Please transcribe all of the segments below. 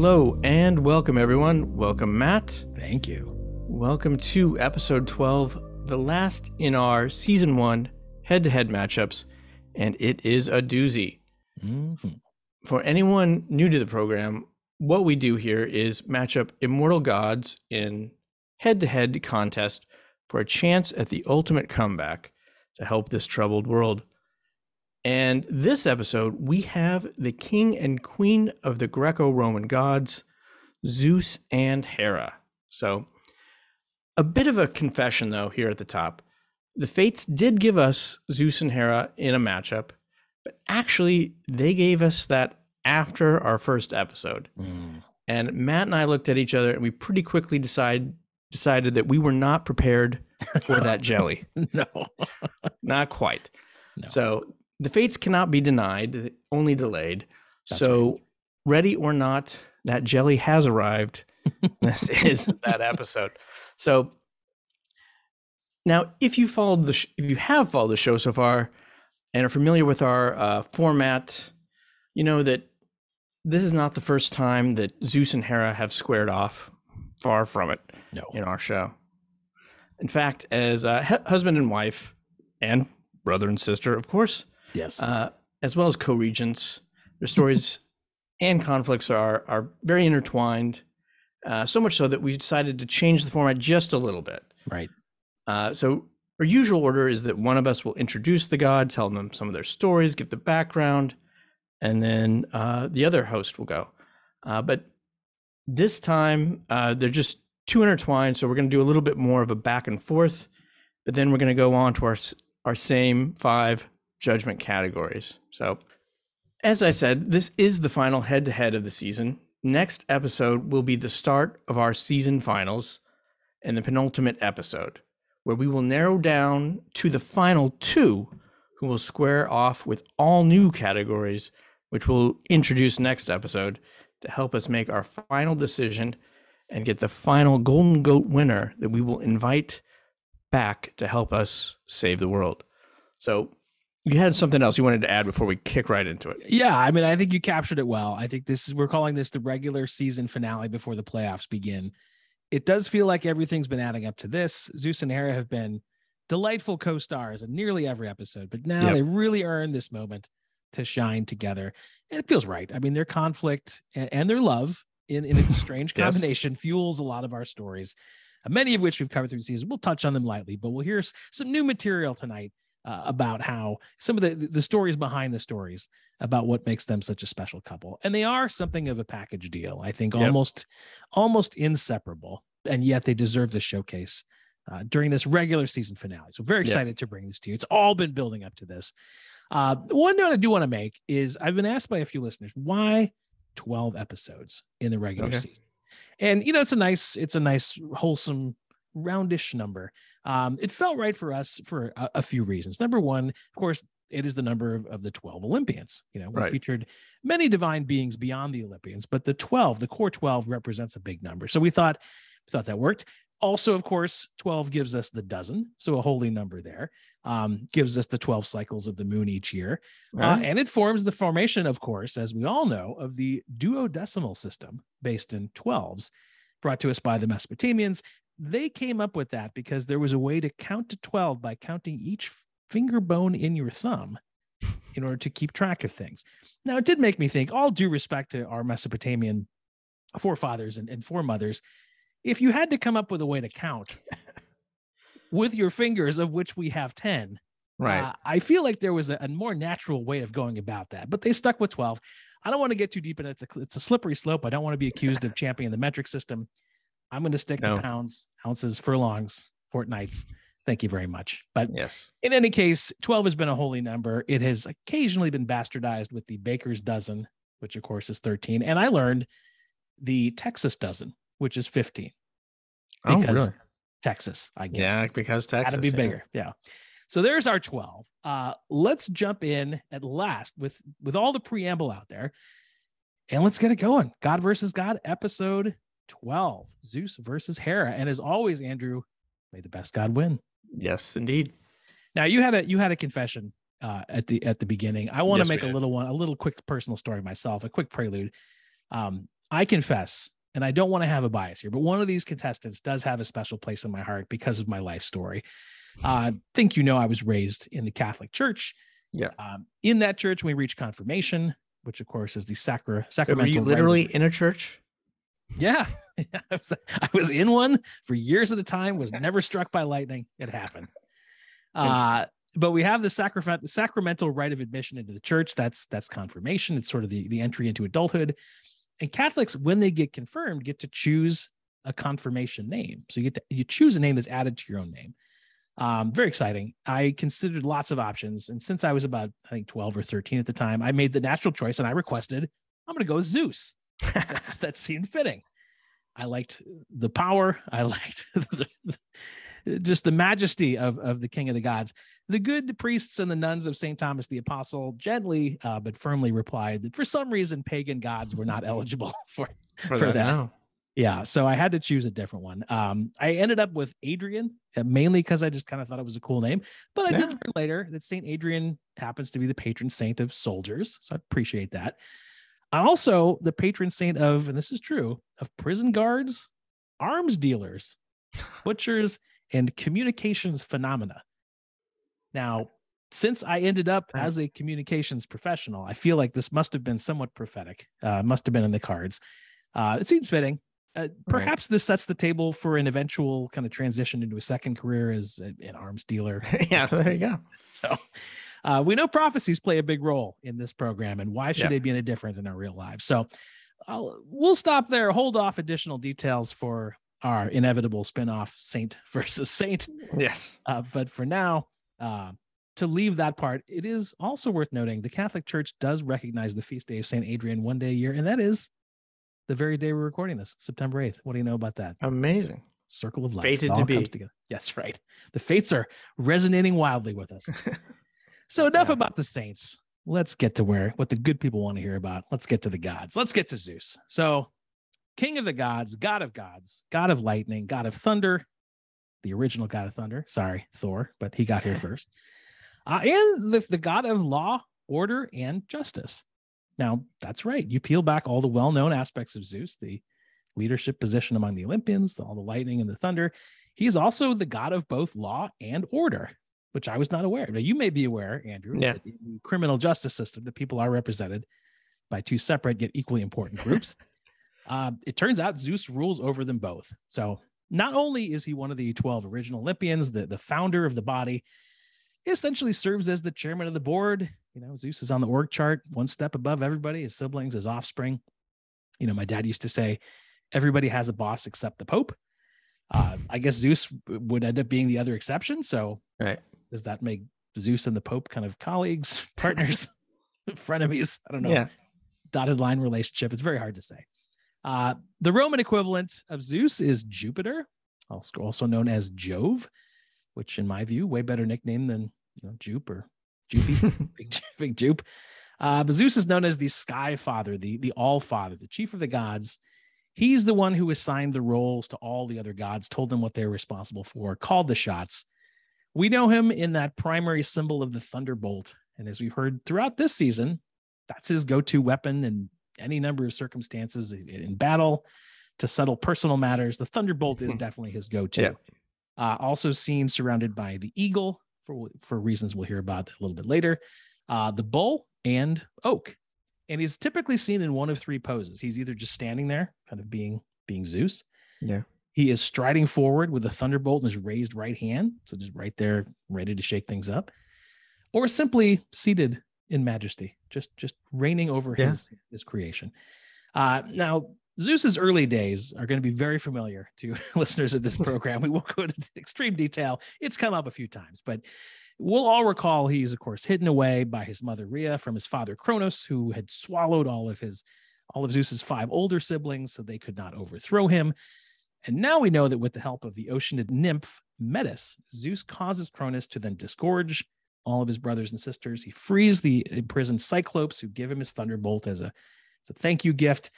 Hello and welcome, everyone. Welcome, Matt. Thank you. Welcome to episode 12, the last in our season one head to head matchups, and it is a doozy. Mhm. For anyone new to the program, what we do here is match up immortal gods in head to head contest for a chance at the ultimate comeback to help this troubled world. And this episode, we have the king and queen of the Greco Roman gods, Zeus and Hera. So, a bit of a confession, though, here at the top. The Fates did give us Zeus and Hera in a matchup, but actually, they gave us that after our first episode. Mm. And Matt and I looked at each other and we pretty quickly decide, decided that we were not prepared for that jelly. No. Not quite. No. So the fates cannot be denied, only delayed. That's so, ready or not, that jelly has arrived. this is that episode. So now, if you followed the, sh- if you have followed the show so far, and are familiar with our uh, format, you know that this is not the first time that Zeus and Hera have squared off. Far from it No. in our show. In fact, as uh, hu- husband and wife, and brother and sister, of course, Yes. uh, as well as co-regents, their stories and conflicts are are very intertwined. Uh, so much so that we decided to change the format just a little bit. right. Uh, so our usual order is that one of us will introduce the god, tell them some of their stories, give the background, and then uh, the other host will go. Uh, but this time uh, they're just too intertwined, so we're going to do a little bit more of a back and forth. But then we're going to go on to our our same five judgment categories. So, as I said, this is the final head-to-head of the season. Next episode will be the start of our season finals and the penultimate episode, where we will narrow down to the final two who will square off with all new categories, which we'll introduce next episode to help us make our final decision and get the final Golden Goat winner that we will invite back to help us save the world. So, you had something else you wanted to add before we kick right into it. Yeah. I mean, I think you captured it well. I think this is, we're calling this the regular season finale before the playoffs begin. It does feel like everything's been adding up to this. Zeus and Hera have been delightful co stars in nearly every episode, but now Yep. they really earn this moment to shine together. And it feels right. I mean, their conflict and, and their love in, in its strange Yes. combination fuels a lot of our stories, many of which we've covered through the season. We'll touch on them lightly, but we'll hear some new material tonight uh, about how some of the the stories behind the stories about what makes them such a special couple and they are something of a package deal i think Yep. almost almost inseparable and yet they deserve the showcase uh, during this regular season finale so very Yep. excited to bring this to you it's all been building up to this uh, one note i do want to make is i've been asked by a few listeners why 12 episodes in the regular Okay. season and you know it's a nice it's a nice wholesome roundish number um, it felt right for us for a, a few reasons. Number one, of course, it is the number of, of the 12 Olympians. You know, we Right. featured many divine beings beyond the Olympians, but the 12, the core 12 represents a big number. So we thought, we thought that worked. Also, of course, 12 gives us the dozen. So a holy number there um, gives us the 12 cycles of the moon each year. Uh, and it forms the formation, of course, as we all know, of the duodecimal system based in 12s brought to us by the Mesopotamians. They came up with that because there was a way to count to 12 by counting each finger bone in your thumb in order to keep track of things. Now, it did make me think, all due respect to our Mesopotamian forefathers and, and foremothers, if you had to come up with a way to count with your fingers, of which we have 10, right. uh, I feel like there was a, a more natural way of going about that, but they stuck with 12. I don't want to get too deep in it. It's a, it's a slippery slope. I don't want to be accused of championing the metric system. I'm going to stick No. to pounds, ounces, furlongs, fortnights. Thank you very much. But yes. in any case, 12 has been a holy number. It has occasionally been bastardized with the baker's dozen, which of course is 13. And I learned the Texas dozen, which is 15. Oh, because really? Texas, I guess. Yeah, because Texas. Had to be yeah. bigger. Yeah. So there's our 12. Uh, let's jump in at last with with all the preamble out there. And let's get it going. God versus God, episode 12. Zeus versus Hera. And as always, Andrew, may the best God win. Yes, indeed. Now you had a you had a confession uh, at the at the beginning. I want to we make a little one, a little quick personal story myself, a quick prelude. Um, I confess, and I don't want to have a bias here, but one of these contestants does have a special place in my heart because of my life story. Uh, think you know I was raised in the Catholic Church. Yeah. Um, in that church, we reach confirmation, which of course is the sacra- Were sacramental. you rite literally in a church? Yeah. I, was, I was in one for years at a time, was never struck by lightning. It happened. Uh, but we have the sacrament, the sacramental rite of admission into the church. That's that's confirmation. It's sort of the, the entry into adulthood. And Catholics, when they get confirmed, get to choose a confirmation name. So you get to you choose a name that's added to your own name. Um, very exciting. I considered lots of options. And since I was about, I think 12 or 13 at the time, I made the natural choice and I requested, I'm going to go Zeus that seemed fitting. I liked the power. I liked the, just the majesty of, of the king of the gods. The good priests and the nuns of St. Thomas the Apostle gently uh, but firmly replied that for some reason pagan gods were not eligible for. For that. now. Yeah, so I had to choose a different one. Um, I ended up with Adrian uh, mainly because I just kind of thought it was a cool name. But I Yeah. did learn later that Saint Adrian happens to be the patron saint of soldiers, so I appreciate that. Also, the patron saint of, and this is true, of prison guards, arms dealers, butchers, and communications phenomena. Now, since I ended up as a communications professional, I feel like this must have been somewhat prophetic. Uh, must have been in the cards. Uh, it seems fitting. Uh, perhaps this sets the table for an eventual kind of transition into a second career as an arms dealer. yeah, there you go. So uh, we know prophecies play a big role in this program, and why should Yeah. they be any different in our real lives? So I'll, we'll stop there. Hold off additional details for our inevitable spinoff, Saint versus Saint. Yes. Uh, but for now, uh, to leave that part, it is also worth noting the Catholic Church does recognize the feast day of Saint Adrian one day a year, and that is the very day we're recording this, September 8th. What do you know about that? Amazing. Circle of life. Fated to comes be. together. Yes, right. The fates are resonating wildly with us. So enough about the saints. Let's get to where what the good people want to hear about. Let's get to the gods. Let's get to Zeus. So, king of the gods, god of gods, god of lightning, god of thunder, the original god of thunder. Sorry, Thor, but he got here first. Uh, and the, the god of law, order, and justice. Now, that's right. You peel back all the well-known aspects of Zeus, the leadership position among the Olympians, all the lightning and the thunder. He is also the god of both law and order, which I was not aware. Now, you may be aware, Andrew, Yeah. that in the criminal justice system, that people are represented by two separate yet equally important groups. uh, it turns out Zeus rules over them both. So not only is he one of the 12 original Olympians, the, the founder of the body, he essentially serves as the chairman of the board. You know, Zeus is on the org chart, one step above everybody, his siblings, his offspring. You know, my dad used to say, everybody has a boss except the Pope. Uh, I guess Zeus would end up being the other exception. So Right. Does that make Zeus and the Pope kind of colleagues, partners, frenemies? I don't know. Yeah. Dotted line relationship. It's very hard to say. Uh, the Roman equivalent of Zeus is Jupiter, also known as Jove, which in my view, way better nickname than you know, Jupe or Jupy, big, big Jupe. Uh, but Zeus is known as the Sky Father, the the All Father, the chief of the gods. He's the one who assigned the roles to all the other gods, told them what they're responsible for, called the shots. We know him in that primary symbol of the thunderbolt. And as we've heard throughout this season, that's his go to weapon in any number of circumstances in- battle to settle personal matters. The thunderbolt is Hmm. definitely his go to. Yeah. Uh, also seen surrounded by the eagle for, for reasons we'll hear about a little bit later, uh, the bull and oak. And he's typically seen in one of three poses. He's either just standing there, kind of being being Zeus. Yeah. He is striding forward with a thunderbolt in his raised right hand, so just right there, ready to shake things up, or simply seated in majesty, just just reigning over Yeah. his his creation. Uh, now, Zeus's early days are going to be very familiar to listeners of this program. We won't go into extreme detail. It's come up a few times, but we'll all recall he's of course hidden away by his mother Rhea from his father Cronus, who had swallowed all of his all of Zeus's five older siblings, so they could not overthrow him. And now we know that with the help of the Oceanid nymph Metis, Zeus causes Cronus to then disgorge all of his brothers and sisters. He frees the imprisoned Cyclopes, who give him his thunderbolt as a, as a thank you gift.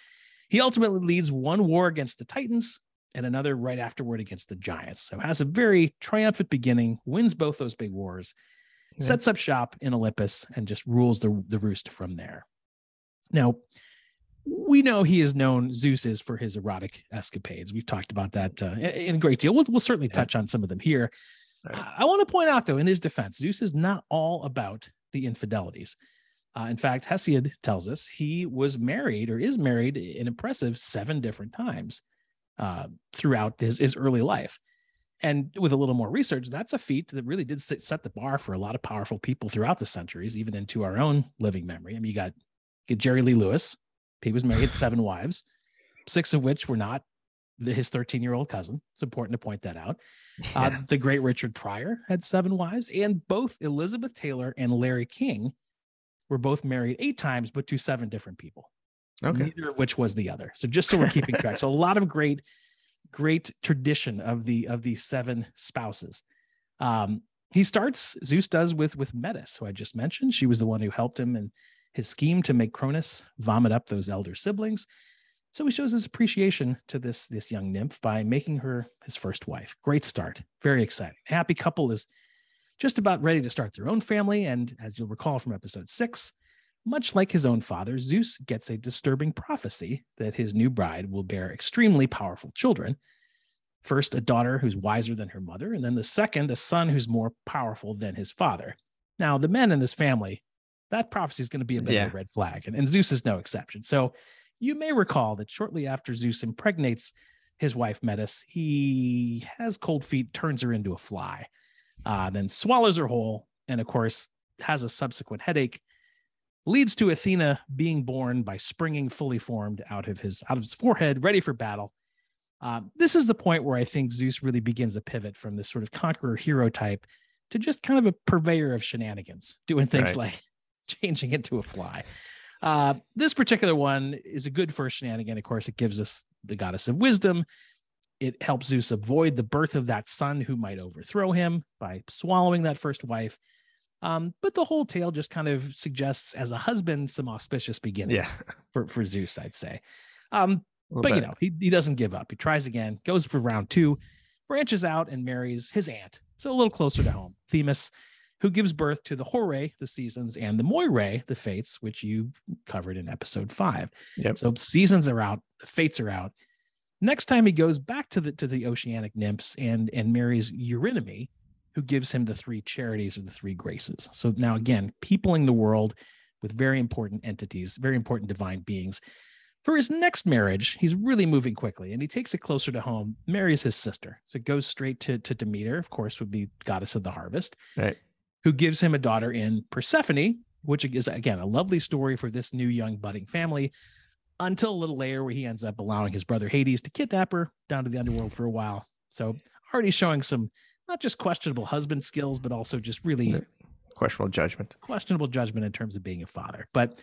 He ultimately leads one war against the Titans and another right afterward against the Giants. So has a very triumphant beginning, wins both those big wars, Yeah. sets up shop in Olympus, and just rules the, the roost from there. Now, we know he is known Zeus is for his erotic escapades. We've talked about that uh, in a great deal. We'll, we'll certainly touch on some of them here. Right. I, I want to point out, though, in his defense, Zeus is not all about the infidelities. Uh, in fact, Hesiod tells us he was married or is married an impressive seven different times uh, throughout his, his early life. And with a little more research, that's a feat that really did set the bar for a lot of powerful people throughout the centuries, even into our own living memory. I mean, you got, you got Jerry Lee Lewis. He was married seven wives, six of which were not the, his 13 year old cousin. It's important to point that out. Uh, the great Richard Pryor had seven wives, and both Elizabeth Taylor and Larry King were both married eight times, but to seven different people. Okay. Neither of which was the other. So just so we're keeping track. So a lot of great, great tradition of the of the seven spouses. Um, he starts, Zeus does with with Metis, who I just mentioned. She was the one who helped him in his scheme to make Cronus vomit up those elder siblings. So he shows his appreciation to this, this young nymph by making her his first wife. Great start. Very exciting. Happy couple is just about ready to start their own family. And as you'll recall from episode six, much like his own father, Zeus gets a disturbing prophecy that his new bride will bear extremely powerful children. First, a daughter who's wiser than her mother, and then the second, a son who's more powerful than his father. Now, the men in this family, that prophecy is going to be a bit yeah. of a red flag, and, and Zeus is no exception. So you may recall that shortly after Zeus impregnates his wife Metis, he has cold feet, turns her into a fly uh, then swallows her whole, and of course has a subsequent headache. Leads to Athena being born by springing fully formed out of his out of his forehead, ready for battle. Uh, this is the point where I think Zeus really begins a pivot from this sort of conqueror hero type to just kind of a purveyor of shenanigans, doing things right. like changing it to a fly. Uh, this particular one is a good first shenanigan. Of course, it gives us the goddess of wisdom it helps Zeus avoid the birth of that son who might overthrow him by swallowing that first wife. Um, but the whole tale just kind of suggests, as a husband, some auspicious beginnings yeah. for, for Zeus, I'd say. Um, but bit. you know, he, he doesn't give up. He tries again, goes for round two, branches out and marries his aunt. So a little closer to home, Themis, who gives birth to the Horae, the seasons, and the Moirae, the fates, which you covered in episode five. Yep. So seasons are out, the fates are out. Next time he goes back to the to the oceanic nymphs and and marries Eurynome, who gives him the three charities or the three graces. So now again, peopling the world with very important entities, very important divine beings. For his next marriage, he's really moving quickly and he takes it closer to home, marries his sister. So it goes straight to, to Demeter, of course, would be goddess of the harvest, right. Who gives him a daughter in Persephone, which is, again, a lovely story for this new young budding family until a little later where he ends up allowing his brother Hades to kidnap her down to the underworld for a while. So already showing some not just questionable husband skills, but also just really questionable judgment. Questionable judgment in terms of being a father. But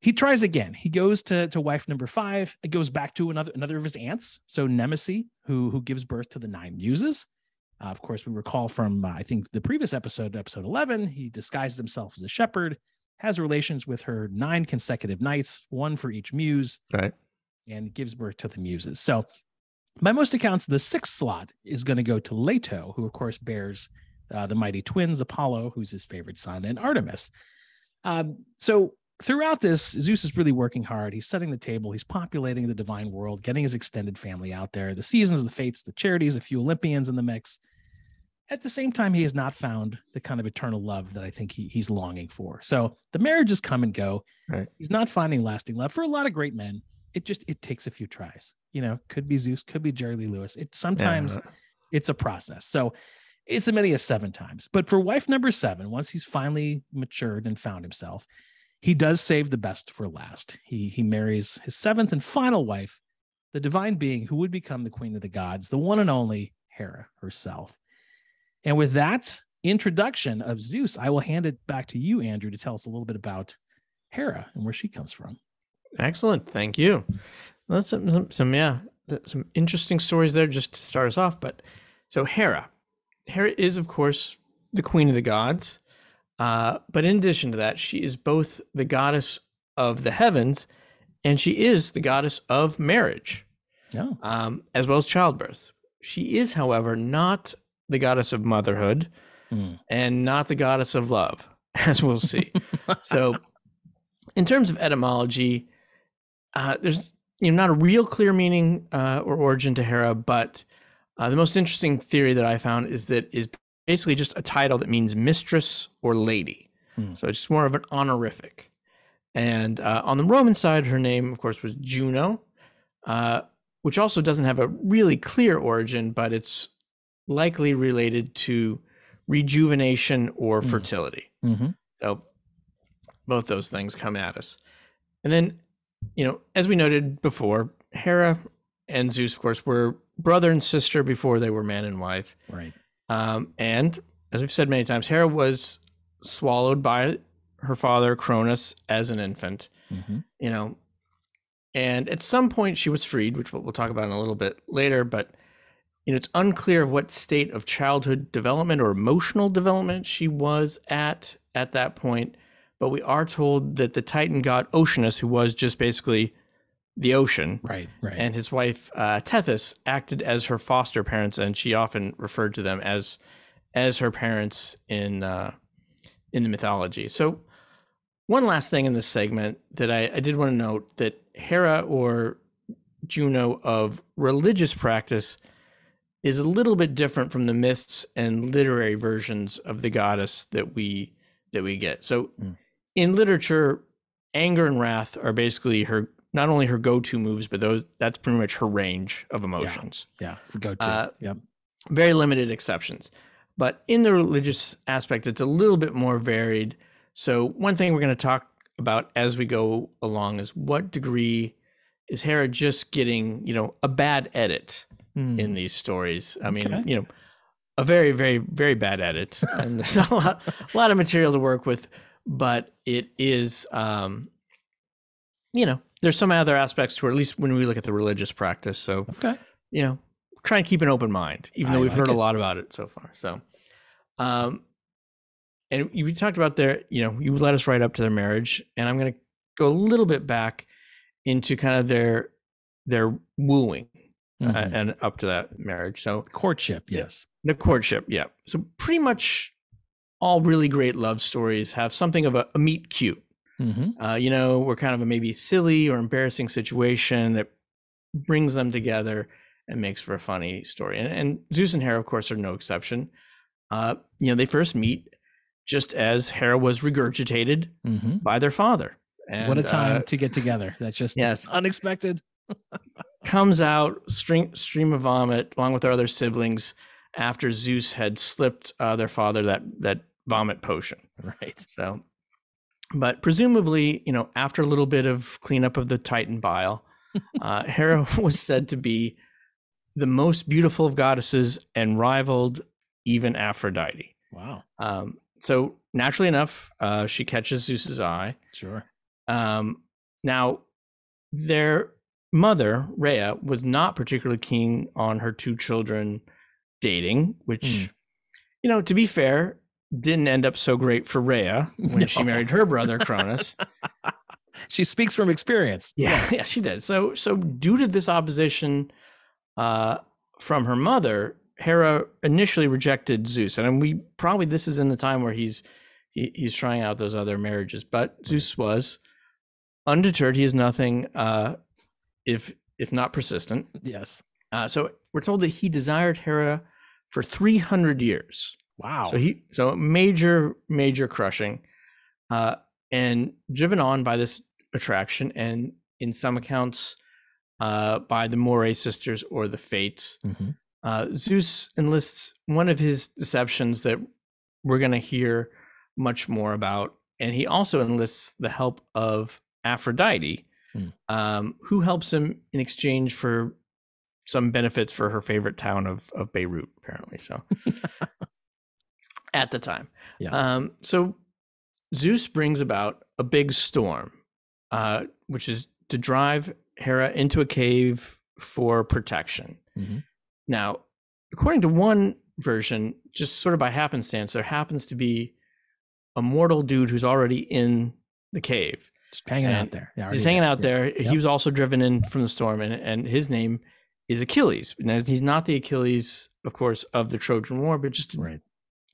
he tries again. He goes to, to wife number five. It goes back to another another of his aunts. So Mnemosyne, who who gives birth to the nine muses. Uh, of course, we recall from uh, I think the previous episode, episode eleven, he disguised himself as a shepherd has relations with her nine consecutive nights, one for each muse, right, and gives birth to the muses. So, by most accounts, the sixth slot is going to go to Leto, who of course bears uh, the mighty twins Apollo, who's his favorite son, and Artemis. Um, so throughout this, Zeus is really working hard. He's setting the table. He's populating the divine world, getting his extended family out there. The seasons, the fates, the charities, a few Olympians in the mix at the same time, he has not found the kind of eternal love that I think he, he's longing for. So the marriages come and go. Right. He's not finding lasting love for a lot of great men. It just it takes a few tries. You know, could be Zeus, could be Jerry Lee Lewis. It sometimes yeah. it's a process. So it's as many as seven times. But for wife number seven, once he's finally matured and found himself, he does save the best for last. He he marries his seventh and final wife, the divine being who would become the queen of the gods, the one and only Hera herself. And with that introduction of Zeus, I will hand it back to you, Andrew, to tell us a little bit about Hera and where she comes from. Excellent. Thank you. That's some, some, some yeah, some interesting stories there just to start us off. But so Hera, Hera is, of course, the queen of the gods. Uh, but in addition to that, she is both the goddess of the heavens and she is the goddess of marriage, oh. um, as well as childbirth. She is, however, not the goddess of motherhood mm. and not the goddess of love, as we'll see. so, in terms of etymology, uh, there's you know not a real clear meaning uh, or origin to Hera, but uh, the most interesting theory that I found is that is basically just a title that means mistress or lady. Hmm. So it's just more of an honorific. And uh, on the Roman side, her name, of course, was Juno, uh, which also doesn't have a really clear origin, but it's likely related to rejuvenation or Hmm. fertility. Mm-hmm. So both those things come at us. And then, you know, as we noted before, Hera and Zeus, of course, were brother and sister before they were man and wife. Right. Um, and as we've said many times, Hera was swallowed by her father Cronus as an infant, Mm-hmm. you know, and at some point she was freed, which we'll, talk about in a little bit later. But you know, it's unclear what state of childhood development or emotional development she was at at that point. But we are told that the Titan god Oceanus, who was just basically the ocean, Right. Right. and his wife uh, Tethys acted as her foster parents, and she often referred to them as as her parents in uh, in the mythology. So, one last thing in this segment that I, I did want to note that Hera or Juno of religious practice is a little bit different from the myths and literary versions of the goddess that we that we get. So, Mm. in literature, anger and wrath are basically her not only her go-to moves, but those that's pretty much her range of emotions. yeah. It's a go-to. uh, yep. Very limited exceptions. But in the religious aspect, it's a little bit more varied. So one thing we're going to talk about as we go along is what degree is Hera just getting, you know, a bad edit Mm. in these stories? I mean, Okay. you know, a very, very, very bad edit, and there's not a lot, a lot of material to work with. But it is, um, you know, there's some other aspects to it. At least when we look at the religious practice. So Okay. you know, try and keep an open mind, even though I we've like heard it. a lot about it so far. So, um, and you we talked about their, you know, you led us right up to their marriage, and I'm going to go a little bit back into kind of their their wooing uh, Mhm. and up to that marriage. So Courtship. Yes. the courtship, yeah. So pretty much all really great love stories have something of a, a meet cute. Mm-hmm. Uh, you know, we're kind of a maybe silly or embarrassing situation that brings them together and makes for a funny story. And, and Zeus and Hera, of course, are no exception. Uh, you know, they first meet just as Hera was regurgitated Mm-hmm. by their father. And, what a time uh, to get together. That's just yes. unexpected. comes out stream stream of vomit along with their other siblings after Zeus had slipped uh, their father that that vomit potion. Right. So, but presumably, you know, after a little bit of cleanup of the Titan bile, uh, Hera was said to be the most beautiful of goddesses and rivaled even Aphrodite. Wow. Um, so naturally enough, uh, she catches Zeus's eye. Sure. Um, now, their mother, Rhea, was not particularly keen on her two children dating, which, Hmm. you know, to be fair, didn't end up so great for Rhea when she married her brother Cronus. She speaks from experience. yeah, yeah, she did. So, so due to this opposition uh, from her mother, Hera initially rejected Zeus, and we probably this is in the time where he's he, he's trying out those other marriages, but Zeus was undeterred. He is nothing uh, if if not persistent. Yes. Uh, so we're told that he desired Hera for 300 years. Wow. So he so major major crushing, uh, and driven on by this attraction, and in some accounts, uh, by the Moirae sisters or the Fates. Mhm. Uh, Zeus enlists one of his deceptions that we're going to hear much more about, and he also enlists the help of Aphrodite, Hmm. um, who helps him in exchange for some benefits for her favorite town of of Beirut, apparently. So at the time, Yeah. Um, so Zeus brings about a big storm, uh, which is to drive Hera into a cave for protection. Mhm. Now, according to one version, just sort of by happenstance, there happens to be a mortal dude who's already in the cave. Just hanging out there. Yeah, He's already hanging out Yeah. there. Yep. He was also driven in from the storm, and, and his name is Achilles. Now, he's not the Achilles, of course, of the Trojan War, but just Right.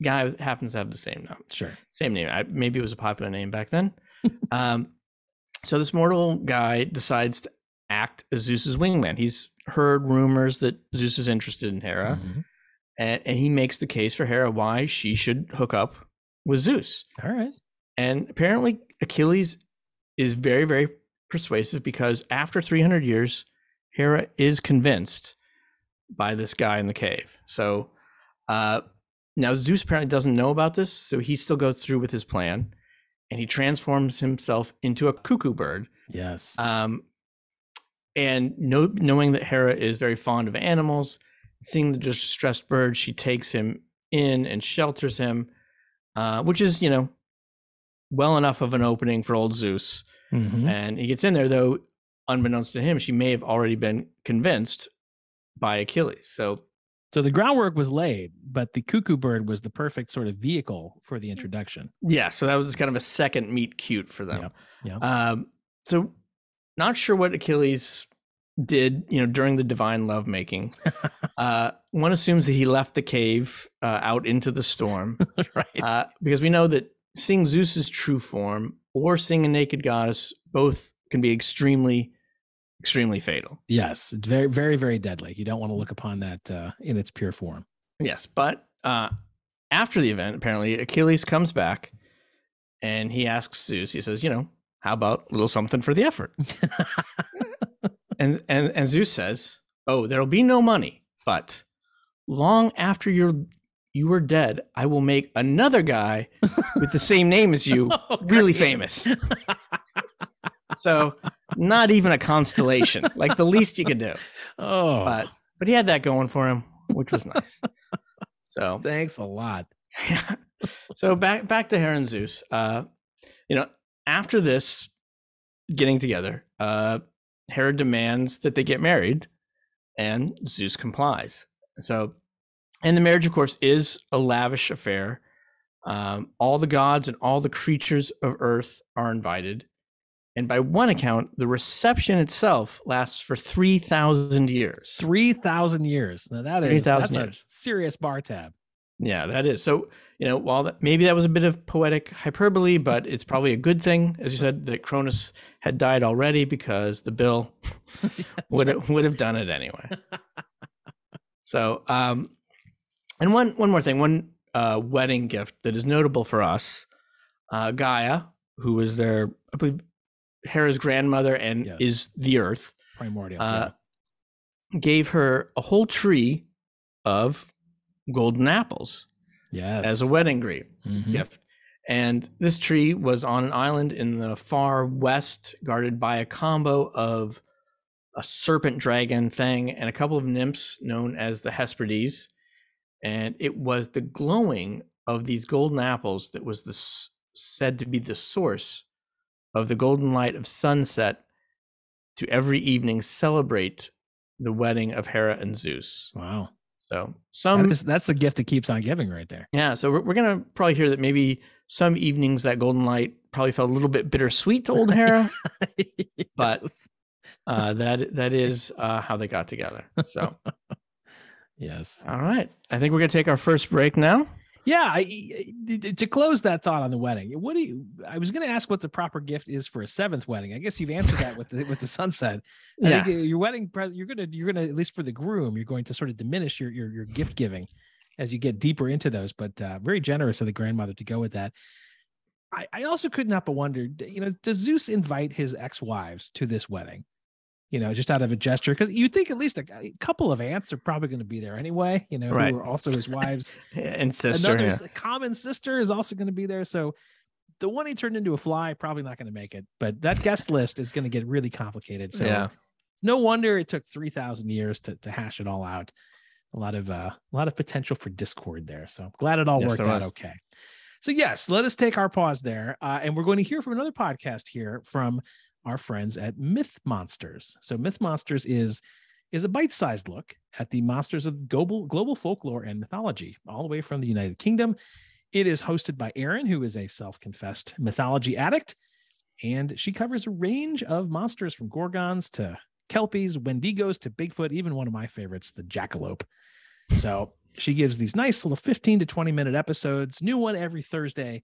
Guy happens to have the same name Sure. same name. I, maybe it was a popular name back then. um, so this mortal guy decides to act as Zeus's wingman. He's heard rumors that Zeus is interested in Hera, Mhm. and, and he makes the case for Hera why she should hook up with Zeus. All right. And apparently, Achilles is very, very persuasive because after 300 years, Hera is convinced by this guy in the cave. So uh, now Zeus apparently doesn't know about this, so he still goes through with his plan and he transforms himself into a cuckoo bird. Yes. Um, and know, knowing that Hera is very fond of animals, seeing the distressed bird, she takes him in and shelters him, uh, which is, you know, well enough of an opening for old Zeus. Mhm. And he gets in there, though, unbeknownst to him, she may have already been convinced by Achilles. So, So the groundwork was laid, but the cuckoo bird was the perfect sort of vehicle for the introduction. yeah, so that was kind of a second meet cute for them. Yeah, Um, so, not sure what Achilles did, you know, during the divine lovemaking. uh, one assumes that he left the cave uh, out into the storm right. uh, because we know that seeing Zeus's true form or seeing a naked goddess both can be extremely, extremely fatal. yes. It's very, very, very deadly. You don't want to look upon that uh, in its pure form. Yes, but uh, after the event, apparently Achilles comes back and he asks Zeus. He says, "You know, how about a little something for the effort?" and and and Zeus says, "Oh, there'll be no money, but long after you're you were dead, I will make another guy with the same name as you Oh, really famous." so, not even a constellation, like the least you could do. Oh, But but he had that going for him, which was nice. So thanks a lot. yeah. So back back to Hera and Zeus. Uh, you know, after this getting together, uh, Hera demands that they get married, and Zeus complies. So, and the marriage, of course, is a lavish affair. Um, all the gods and all the creatures of Earth are invited, and by one account, the reception itself lasts for three thousand years. Three thousand years. Now that is 3,000 that's a serious bar tab. Yeah, that is. So, you know, while that, maybe that was a bit of poetic hyperbole, but it's probably a good thing, as you said, that Cronus had died already because the bill would have, would have done it anyway. so, um, and one one more thing, one uh, wedding gift that is notable for us, uh, Gaia, who was their, I believe, Hera's grandmother and Yes. is the Earth, Primordial. uh, gave her a whole tree of golden apples yes. as a wedding greet Mhm. gift. And this tree was on an island in the far west, guarded by a combo of a serpent dragon thing and a couple of nymphs known as the Hesperides. And it was the glowing of these golden apples that was the said to be the source of the golden light of sunset to every evening celebrate the wedding of Hera and Zeus. Wow. So some That is, that's the gift that keeps on giving right there. yeah, so we're, we're gonna probably hear that maybe some evenings that golden light probably felt a little bit bittersweet to old Hera, but uh, that that is uh, how they got together. So, yes. all right, I think we're gonna take our first break now. Yeah, I, to close that thought on the wedding. What do you? I was going to ask what the proper gift is for a seventh wedding. I guess you've answered that with the with the sunset. I Yeah, think your wedding present. You're gonna you're gonna at least for the groom, you're going to sort of diminish your your your gift giving as you get deeper into those. But uh, very generous of the grandmother to go with that. I, I also could not but wonder, you know, does Zeus invite his ex-wives to this wedding? You know, just out of a gesture, because you think at least a, a couple of aunts are probably going to be there anyway. You know, Right. who are also his wives and sister. another yeah. common sister is also going to be there. So the one he turned into a fly probably not going to make it, but that guest list is going to get really complicated. So yeah, no wonder it took three thousand years to to hash it all out. A lot of uh, a lot of potential for discord there. So I'm glad it all Yes, worked out was. okay. So yes, let us take our pause there, uh, and we're going to hear from another podcast here from our friends at Myth Monsters. So Myth Monsters is is a bite-sized look at the monsters of global global folklore and mythology, all the way from the United Kingdom. It is hosted by Erin, who is a self-confessed mythology addict, and she covers a range of monsters from gorgons to kelpies, wendigos to Bigfoot, even one of my favorites, the jackalope. So she gives these nice little 15 to 20 minute episodes, new one every Thursday.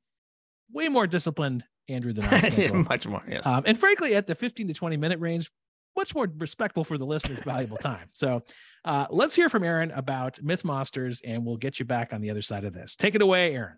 Way more disciplined, Andrew, than I schedule. much more. Yes, Um, and frankly, at the 15 to 20 minute range, much more respectful for the listener's valuable time. So uh, let's hear from Erin about Myth Monsters, and we'll get you back on the other side of this. Take it away, Erin.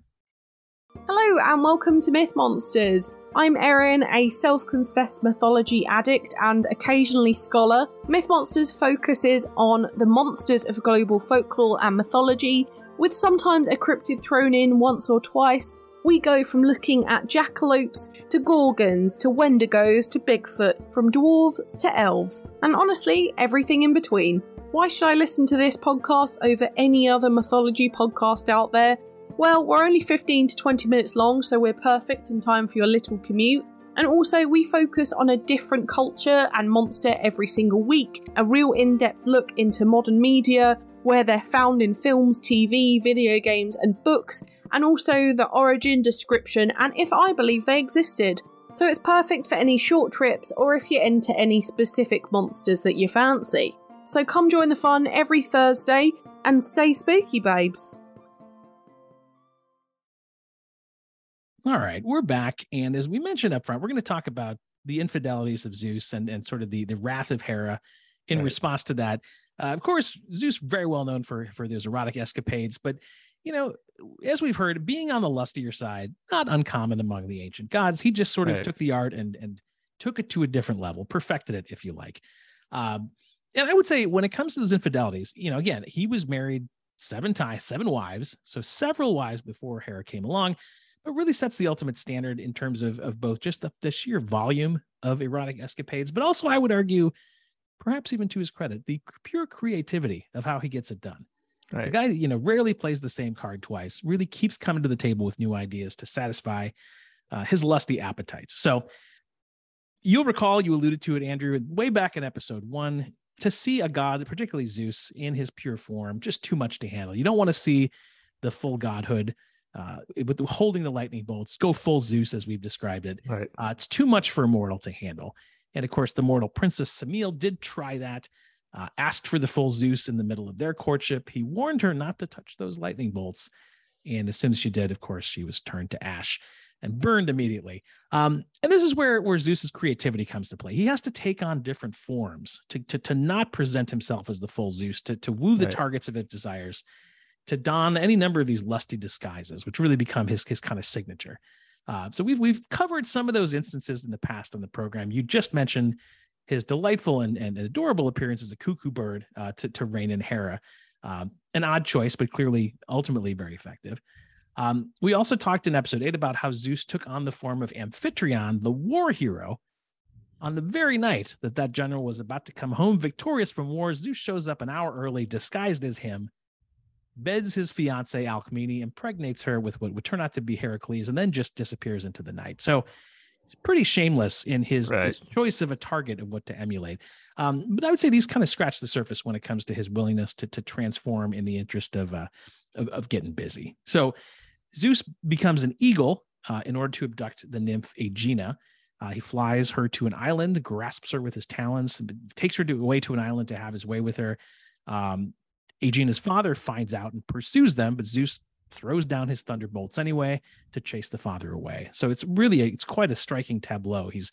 Hello, and welcome to Myth Monsters. I'm Erin, a self confessed mythology addict and occasionally scholar. Myth Monsters focuses on the monsters of global folklore and mythology, with sometimes a cryptid thrown in once or twice. We go from looking at jackalopes to gorgons to wendigos to Bigfoot, from dwarves to elves, and honestly, everything in between. Why should I listen to this podcast over any other mythology podcast out there? Well, we're only 15 to 20 minutes long, so we're perfect in time for your little commute. And also, we focus on a different culture and monster every single week, a real in depth look into modern media, where they're found in films, TV, video games, and books, and also the origin, description, and if I believe they existed. So it's perfect for any short trips or if you're into any specific monsters that you fancy. So come join the fun every Thursday and stay spooky, babes. All right, we're back. And as we mentioned up front, we're going to talk about the infidelities of Zeus and, and sort of the, the wrath of Hera in right. response to that. Uh, of course, Zeus very well known for for those erotic escapades, but you know, as we've heard, being on the lustier side, not uncommon among the ancient gods. He just sort of right. took the art and and took it to a different level, perfected it, if you like. Um, and I would say when it comes to those infidelities, you know, again, he was married seven times, seven wives, so several wives before Hera came along but really sets the ultimate standard in terms of, of both just the, the sheer volume of erotic escapades, but also I would argue, perhaps even to his credit, the pure creativity of how he gets it done. Right. The guy, you know, rarely plays the same card twice, really keeps coming to the table with new ideas to satisfy uh, his lusty appetites. So you'll recall, you alluded to it, Andrew, way back in episode one, to see a god, particularly Zeus, in his pure form, just too much to handle. You don't want to see the full godhood uh, with the, holding the lightning bolts, go full Zeus as we've described it. Right. Uh, it's too much for a mortal to handle. And of course, the mortal princess Semele did try that, uh, asked for the full Zeus in the middle of their courtship. He warned her not to touch those lightning bolts. And as soon as she did, of course, she was turned to ash and burned immediately. Um, and this is where, where Zeus's creativity comes to play. He has to take on different forms to, to, to not present himself as the full Zeus, to, to woo the right. targets of his desires to don any number of these lusty disguises, which really become his his kind of signature. Uh, so we've we've covered some of those instances in the past on the program. You just mentioned his delightful and, and adorable appearance as a cuckoo bird uh, to to rein in Hera. Um, an odd choice, but clearly ultimately very effective. Um, we also talked in episode eight about how Zeus took on the form of Amphitryon, the war hero. On the very night that that general was about to come home victorious from war, Zeus shows up an hour early, disguised as him, beds his fiancee Alcmene, impregnates her with what would turn out to be Heracles, and then just disappears into the night. So he's pretty shameless in his, right. his choice of a target of what to emulate. Um, but I would say these kind of scratch the surface when it comes to his willingness to, to transform in the interest of, uh, of, of getting busy. So Zeus becomes an eagle uh, in order to abduct the nymph Aegina. Uh, he flies her to an island, grasps her with his talons, takes her to, away to an island to have his way with her. Um, Aegina's father finds out and pursues them, but Zeus throws down his thunderbolts anyway to chase the father away. So it's really a, it's quite a striking tableau. He's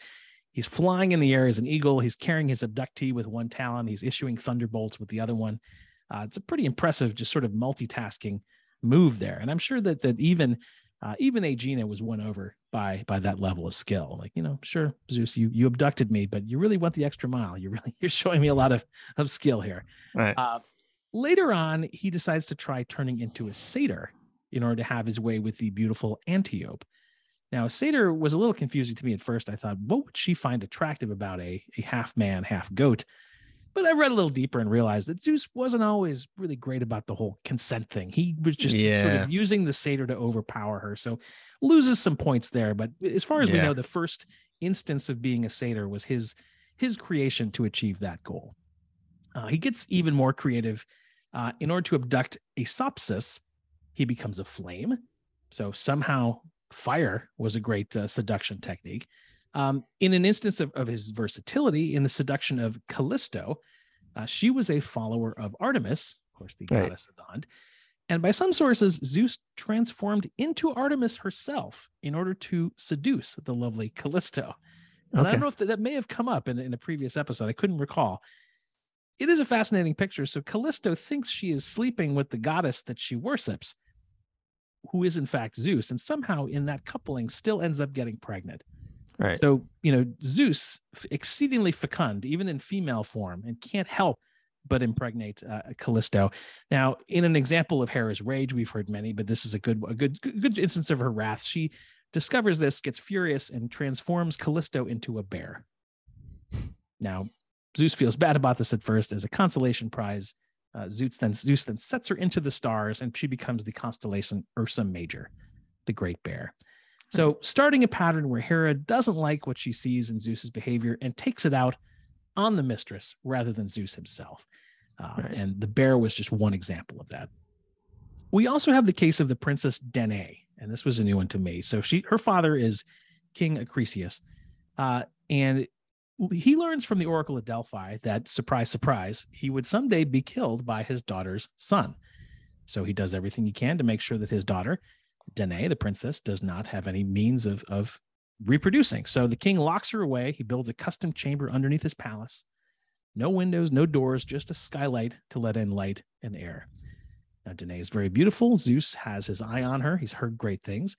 he's flying in the air as an eagle. He's carrying his abductee with one talon. He's issuing thunderbolts with the other one. Uh, it's a pretty impressive, just sort of multitasking move there. And I'm sure that that even uh, even Aegina was won over by by that level of skill. Like you know, sure, Zeus, you you abducted me, but you really went the extra mile. You really you're showing me a lot of of skill here. Right. Uh, Later on, he decides to try turning into a satyr in order to have his way with the beautiful Antiope. Now, satyr was a little confusing to me at first. I thought, what would she find attractive about a, a half man, half goat? But I read a little deeper and realized that Zeus wasn't always really great about the whole consent thing. He was just yeah. sort of using the satyr to overpower her. So loses some points there. But as far as yeah. we know, the first instance of being a satyr was his his creation to achieve that goal. Uh, he gets even more creative. Uh, in order to abduct Asopsis, he becomes a flame. So somehow fire was a great uh, seduction technique. Um, in an instance of, of, his versatility in the seduction of Callisto, uh, she was a follower of Artemis, of course, the right. goddess of the hunt. And by some sources, Zeus transformed into Artemis herself in order to seduce the lovely Callisto. And I don't know if that, that may have come up in, in a previous episode. I couldn't recall. It is a fascinating picture. So Callisto thinks she is sleeping with the goddess that she worships, who is in fact Zeus, and somehow in that coupling still ends up getting pregnant. Right. So, you know, Zeus, exceedingly fecund, even in female form, and can't help but impregnate uh, Callisto. Now, in an example of Hera's rage, we've heard many, but this is a good, a good, good good instance of her wrath. She discovers this, gets furious, and transforms Callisto into a bear. Now, Zeus feels bad about this at first as a consolation prize. Uh, Zeus then Zeus then sets her into the stars, and she becomes the constellation Ursa Major, the Great Bear. So, starting a pattern where Hera doesn't like what she sees in Zeus's behavior and takes it out on the mistress rather than Zeus himself. Uh, Right. And the bear was just one example of that. We also have the case of the princess Danae, and this was a new one to me. So she, her father is King Acrisius, uh, and he learns from the Oracle at Delphi that surprise, surprise, he would someday be killed by his daughter's son. So he does everything he can to make sure that his daughter, Danae, the princess, does not have any means of of reproducing. So the king locks her away. He builds a custom chamber underneath his palace. No windows, no doors, just a skylight to let in light and air. Now, Danae is very beautiful. Zeus has his eye on her. He's heard great things.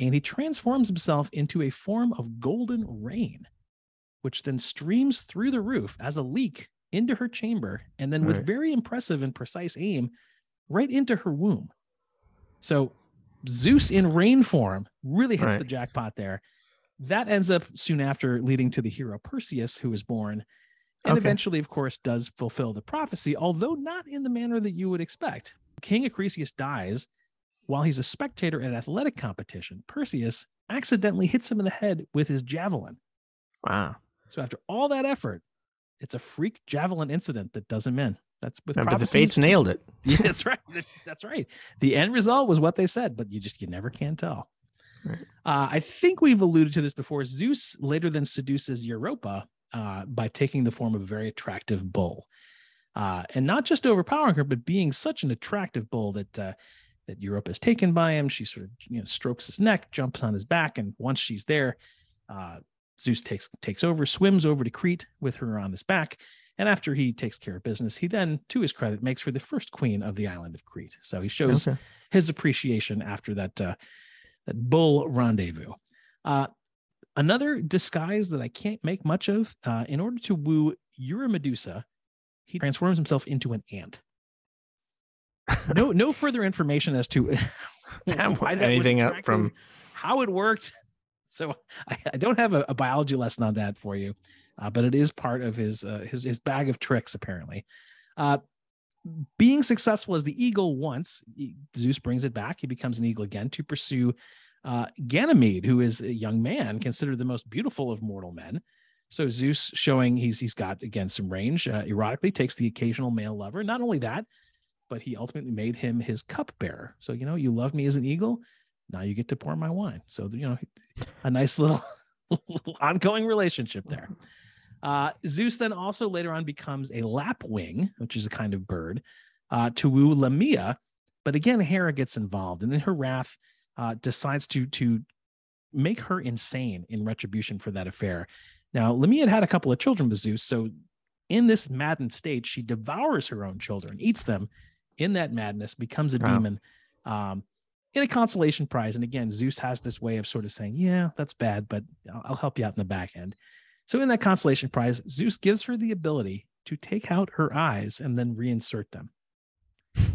And he transforms himself into a form of golden rain, which then streams through the roof as a leak into her chamber. And then, with Right. very impressive and precise aim, right into her womb. So, Zeus in rain form really hits Right. the jackpot there. That ends up soon after leading to the hero Perseus, who is born and Okay. eventually, of course, does fulfill the prophecy, although not in the manner that you would expect. King Acrisius dies while he's a spectator at an athletic competition. Perseus accidentally hits him in the head with his javelin. Wow. So after all that effort, it's a freak javelin incident that doesn't in. That's with but the fates nailed it. Yeah, that's right. That's right. The end result was what they said, but you just you never can tell. Right. Uh, I think we've alluded to this before. Zeus later then seduces Europa uh, by taking the form of a very attractive bull, uh, and not just overpowering her, but being such an attractive bull that uh, that Europa is taken by him. She sort of you know strokes his neck, jumps on his back, and once she's there, uh, Zeus takes takes over, swims over to Crete with her on his back, and after he takes care of business, he then, to his credit, makes her the first queen of the island of Crete. So he shows Okay. his appreciation after that uh, that bull rendezvous. Uh, another disguise that I can't make much of. Uh, in order to woo Eurymedusa, he transforms himself into an ant. No, no further information as to why that was Anything up from how it worked. So I, I don't have a, a biology lesson on that for you, uh, but it is part of his uh, his his bag of tricks apparently. Uh, being successful as the eagle once, Zeus brings it back. He becomes an eagle again to pursue uh, Ganymede, who is a young man considered the most beautiful of mortal men. So Zeus, showing he's he's got again some range, uh, erotically takes the occasional male lover. Not only that, but he ultimately made him his cupbearer. So you know, you loved me as an eagle. Now you get to pour my wine. So you know, a nice little, little ongoing relationship there. Uh, Zeus then also later on becomes a lapwing, which is a kind of bird, uh, to woo Lamia. But again, Hera gets involved, and in her wrath, uh, decides to to make her insane in retribution for that affair. Now, Lamia had had a couple of children with Zeus, so in this maddened state, she devours her own children, eats them in that madness, becomes a Wow. demon. Um, in a consolation prize. And again, Zeus has this way of sort of saying, Yeah, that's bad, but I'll, help you out in the back end. So, in that consolation prize, Zeus gives her the ability to take out her eyes and then reinsert them.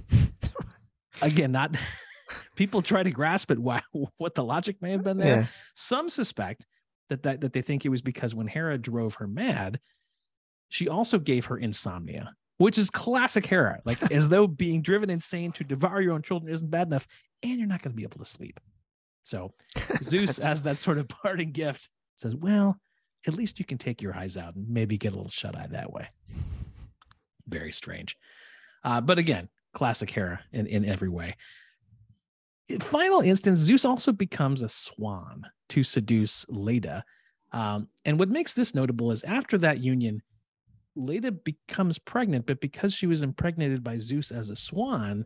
Again, not people try to grasp it why what the logic may have been there. yeah. Some suspect that, that that they think it was because when Hera drove her mad, she also gave her insomnia, which is classic Hera, like as though being driven insane to devour your own children isn't bad enough, and you're not going to be able to sleep. So Zeus, as that sort of parting gift, says, "Well, at least you can take your eyes out and maybe get a little shut eye that way." Very strange, uh, but again, classic Hera in in every way. In final instance, Zeus also becomes a swan to seduce Leda. Um, and what makes this notable is after that union, Leda becomes pregnant, but because she was impregnated by Zeus as a swan,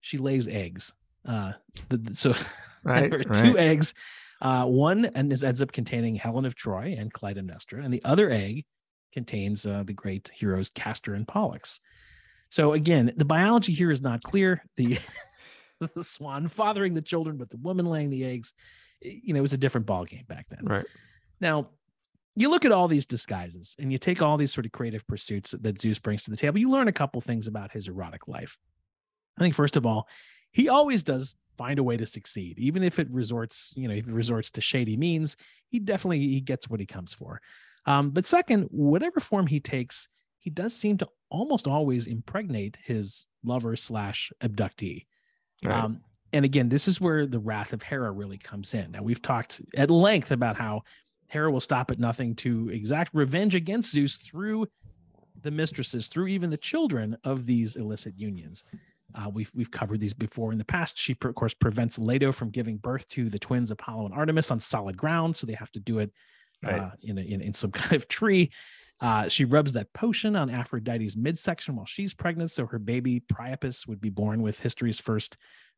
she lays eggs. Uh, the, the- so Right. there are right. two eggs. Uh, one and is ends up containing Helen of Troy and Clytemnestra, and the other egg contains uh, the great heroes Castor and Pollux. So again, the biology here is not clear. The the swan fathering the children, but the woman laying the eggs, you know, it was a different ball game back then. Right. Now, you look at all these disguises and you take all these sort of creative pursuits that Zeus brings to the table. You learn a couple things about his erotic life. I think first of all, he always does find a way to succeed, even if it resorts, you know, if it resorts to shady means. He definitely he gets what he comes for. Um, but second, whatever form he takes, he does seem to almost always impregnate his lover slash abductee. Right. Um, and again, this is where the wrath of Hera really comes in. Now, we've talked at length about how Hera will stop at nothing to exact revenge against Zeus through the mistresses, through even the children of these illicit unions. Uh, we've we've covered these before in the past. She, of course, prevents Leto from giving birth to the twins Apollo and Artemis on solid ground, so they have to do it Right. uh, in, a, in in some kind of tree. Uh, she rubs that potion on Aphrodite's midsection while she's pregnant, so her baby Priapus would be born with history's first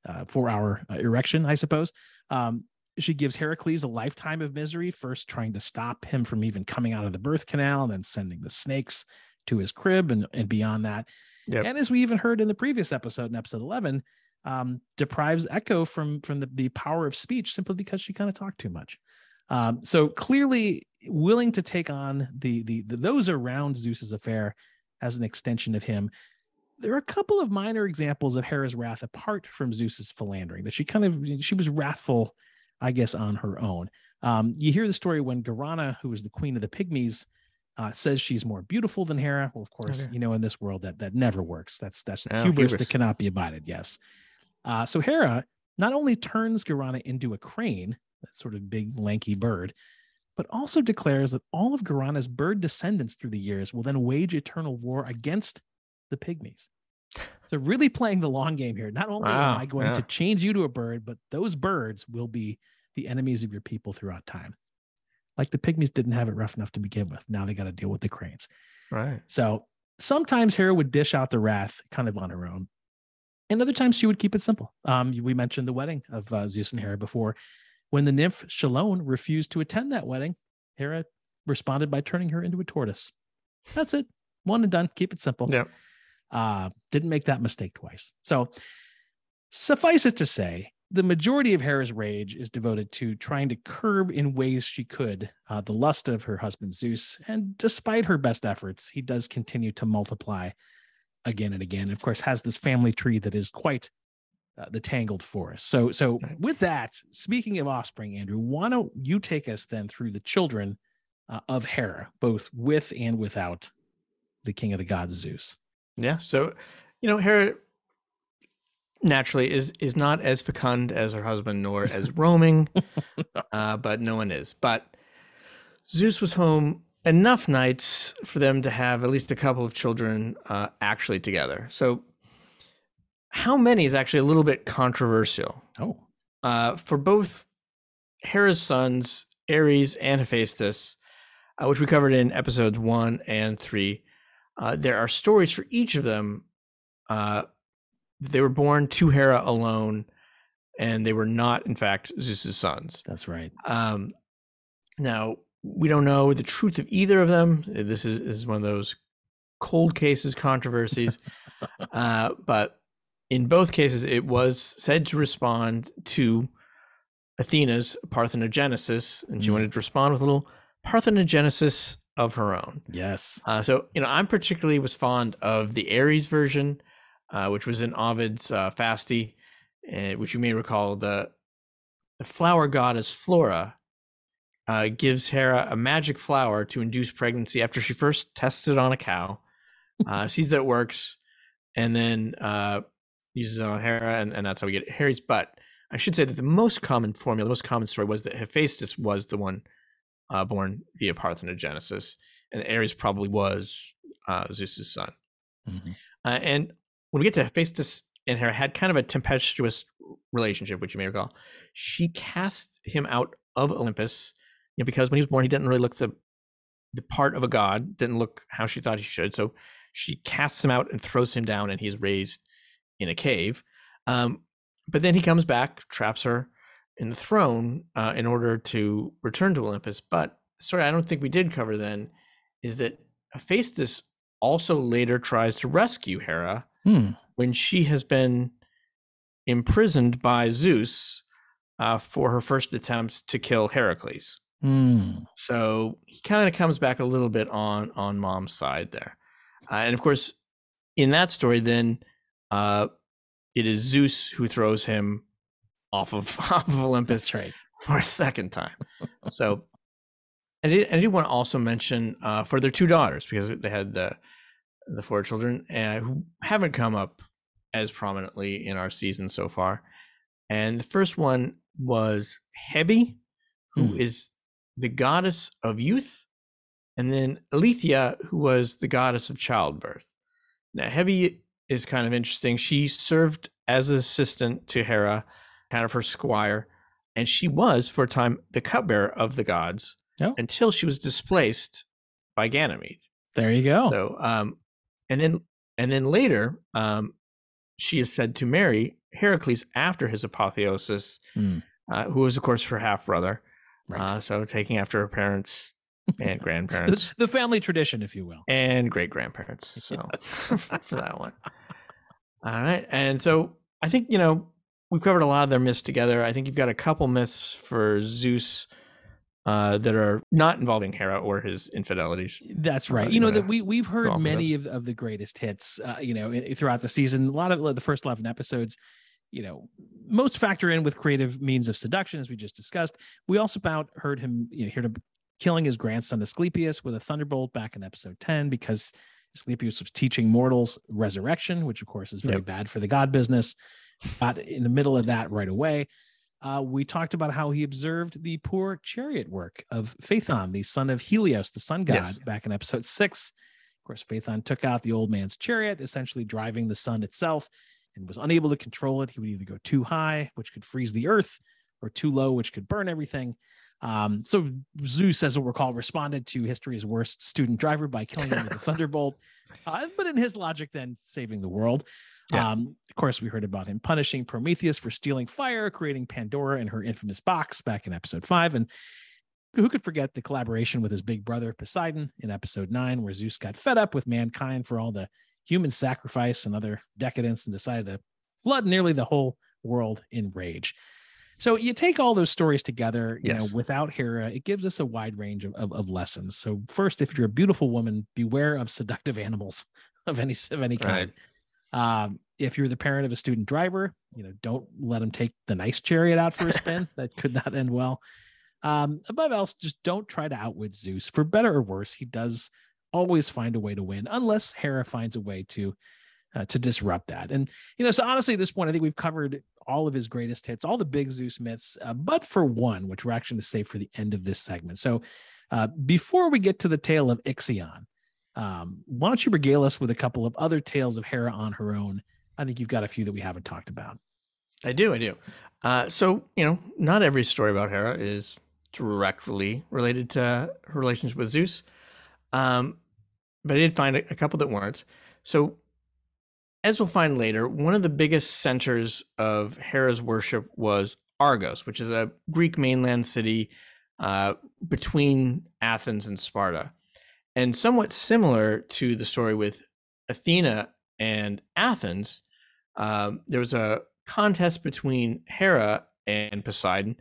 uh, four-hour uh, erection, I suppose. Um, she gives Heracles a lifetime of misery, first trying to stop him from even coming out of the birth canal, and then sending the snakes to his crib, and, and beyond that. Yep. And as we even heard in the previous episode, in episode 11, um, deprives Echo from from the, the power of speech simply because she kind of talked too much. Um, so clearly willing to take on the, the the those around Zeus's affair as an extension of him. There are a couple of minor examples of Hera's wrath apart from Zeus's philandering that she kind of she was wrathful, I guess, on her own. Um, you hear the story when Gerana, who was the queen of the pygmies, uh, says she's more beautiful than Hera. Well, of course, Okay. you know, in this world that that never works. That's that's Oh, hubris, hubris. that cannot be abided. Yes. Uh, so Hera not only turns Gerana into a crane, that sort of big lanky bird, but also declares that all of Gerana's bird descendants through the years will then wage eternal war against the pygmies. So really playing the long game here. Not only Wow, am I going yeah. to change you to a bird, but those birds will be the enemies of your people throughout time. Like the pygmies didn't have it rough enough to begin with. Now they got to deal with the cranes. Right. So sometimes Hera would dish out the wrath kind of on her own. And other times she would keep it simple. Um, we mentioned the wedding of uh, Zeus and Hera before. When the nymph Chelone refused to attend that wedding, Hera responded by turning her into a tortoise. That's it. One and done. Keep it simple. Yeah. Uh, didn't make that mistake twice. So suffice it to say, the majority of Hera's rage is devoted to trying to curb in ways she could uh, the lust of her husband Zeus. And despite her best efforts, he does continue to multiply again and again. Of course, has this family tree that is quite uh, the tangled forest. So, so with that, speaking of offspring, Andrew, why don't you take us then through the children uh, of Hera, both with and without the king of the gods Zeus? Yeah. So, you know, Hera naturally is is not as fecund as her husband nor as roaming, uh, but no one is. But Zeus was home enough nights for them to have at least a couple of children uh, actually together. So, how many is actually a little bit controversial. Oh, Uh, for both Hera's sons, Ares and Hephaestus, uh, which we covered in episodes one and three, uh, there are stories for each of them. They were born to Hera alone, and they were not, in fact, Zeus's sons. that's right. Um, now we don't know the truth of either of them. This is, is one of those cold cases controversies. uh, but in both cases, it was said to respond to Athena's parthenogenesis, and she Mm. wanted to respond with a little parthenogenesis of her own. Yes. Uh, so you know, I'm particularly was fond of the Ares version, uh, which was in Ovid's uh, Fasti, uh, which you may recall the the flower goddess Flora uh, gives Hera a magic flower to induce pregnancy after she first tests it on a cow, uh, sees that it works, and then uh, uses it on Hera, and, and that's how we get Ares. But I should say that the most common formula, the most common story was that Hephaestus was the one uh, born via parthenogenesis, and Ares probably was uh, Zeus's son. Mhm. Uh, and when we get to Hephaestus and Hera had kind of a tempestuous relationship, which you may recall, she cast him out of Olympus, you know, because when he was born, he didn't really look the the part of a god, didn't look how she thought he should. So she casts him out and throws him down, and he's raised in a cave. Um, but then he comes back, traps her, in the throne uh, in order to return to Olympus. But sorry, I don't think we did cover then is that Hephaestus also later tries to rescue Hera Hmm. when she has been imprisoned by Zeus uh, for her first attempt to kill Heracles. Hmm. So he kind of comes back a little bit on on mom's side there, uh, and of course, in that story, then uh, it is Zeus who throws him off of off of Olympus right. for a second time. So, I did, I did want to also mention uh, for their two daughters because they had the the four children uh, who haven't come up as prominently in our season so far. And the first one was Hebe, who is Hmm. the goddess of youth, and then Eileithyia, who was the goddess of childbirth. Now, Hebe is kind of interesting. She served as an assistant to Hera, kind of her squire, and she was for a time the cupbearer of the gods Oh. until she was displaced by Ganymede. There you go. So, um, and then and then later, um, she is said to marry Heracles after his apotheosis, Hmm. uh, who was of course her half brother. right. Uh, so taking after her parents and the, grandparents the family tradition, if you will. and great grandparents. So for that one. All right. And so I think, you know, we've covered a lot of their myths together. I think you've got a couple myths for Zeus uh, that are not involving Hera or his infidelities. That's Uh, right. you You know that we we've heard many of, of the greatest hits. Uh, you know, throughout the season. A lot of the first eleven episodes. You know, most factor in with creative means of seduction, as we just discussed. We also about heard him. You know, heard him killing his grandson Asclepius with a thunderbolt back in episode ten because Asclepius was teaching mortals resurrection, which of course is very Yep. bad for the god business. Got in the middle of that right away. Uh, we talked about how he observed the poor chariot work of Phaethon, the son of Helios, the sun god, Yes. back in episode six. Of course, Phaethon took out the old man's chariot, essentially driving the sun itself, and was unable to control it. He would either go too high, which could freeze the earth, or too low, which could burn everything. Um, so Zeus, as we'll recall, responded to history's worst student driver by killing him with a thunderbolt. Uh, but in his logic, then saving the world. Yeah. Um, of course, we heard about him punishing Prometheus for stealing fire, creating Pandora and her infamous box back in episode five. And who could forget the collaboration with his big brother Poseidon in episode nine, where Zeus got fed up with mankind for all the human sacrifice and other decadence and decided to flood nearly the whole world in rage. So you take all those stories together, you Yes. know, without Hera, it gives us a wide range of, of, of lessons. So first, if you're a beautiful woman, beware of seductive animals of any of any kind. Um, if you're the parent of a student driver, you know, don't let him take the nice chariot out for a spin. that could not end well. Um, above else, just don't try to outwit Zeus. For better or worse, he does always find a way to win, unless Hera finds a way to uh, to disrupt that. And you know, so honestly, at this point, I think we've covered all of his greatest hits, all the big Zeus myths, uh, but for one, which we're actually going to save for the end of this segment. So, uh, before we get to the tale of Ixion, um, why don't you regale us with a couple of other tales of Hera on her own? I think you've got a few that we haven't talked about. I do, I do. Uh, so, you know, not every story about Hera is directly related to her relationship with Zeus. Um, but I did find a, a couple that weren't. So, as we'll find later, one of the biggest centers of Hera's worship was Argos, which is a Greek mainland city uh, between Athens and Sparta. And somewhat similar to the story with Athena and Athens, um, there was a contest between Hera and Poseidon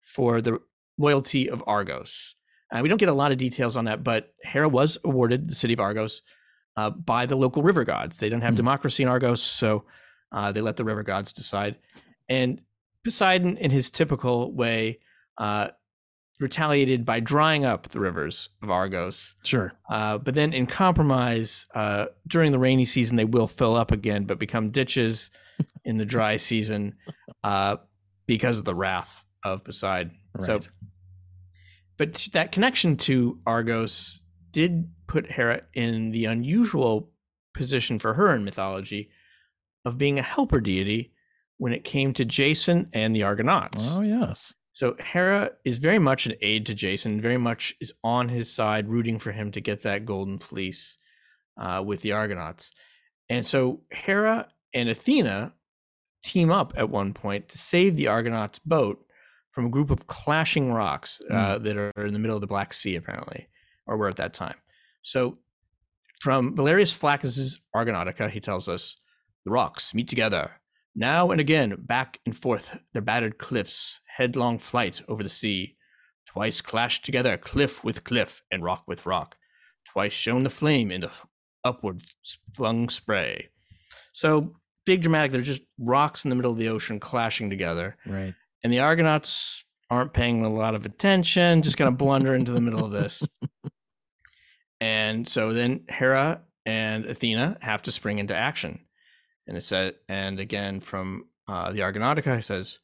for the loyalty of Argos. Uh, we don't get a lot of details on that, but Hera was awarded the city of Argos uh, by the local river gods. They don't have Hmm. democracy in Argos, so uh, they let the river gods decide. And Poseidon, in his typical way, uh, retaliated by drying up the rivers of Argos. Sure. Uh, but then in compromise, uh, during the rainy season, they will fill up again, but become ditches in the dry season uh, because of the wrath of Poseidon. So, but that connection to Argos did put Hera in the unusual position for her in mythology of being a helper deity when it came to Jason and the Argonauts. Oh yes. So Hera is very much an aid to Jason, very much is on his side, rooting for him to get that golden fleece uh, with the Argonauts. And so Hera and Athena team up at one point to save the Argonauts' boat from a group of clashing rocks uh, that are in the middle of the Black Sea, apparently, or were at that time. So, from Valerius Flaccus's Argonautica, he tells us the rocks meet together. Now and again, back and forth, their battered cliffs, headlong flight over the sea. Twice clashed together, cliff with cliff, and rock with rock. Twice shone the flame in the upward flung spray. So big dramatic. They're just rocks in the middle of the ocean clashing together. Right. And the Argonauts aren't paying a lot of attention, just going to blunder into the middle of this. And so then Hera and Athena have to spring into action. And it said, and again from uh, the Argonautica, it says,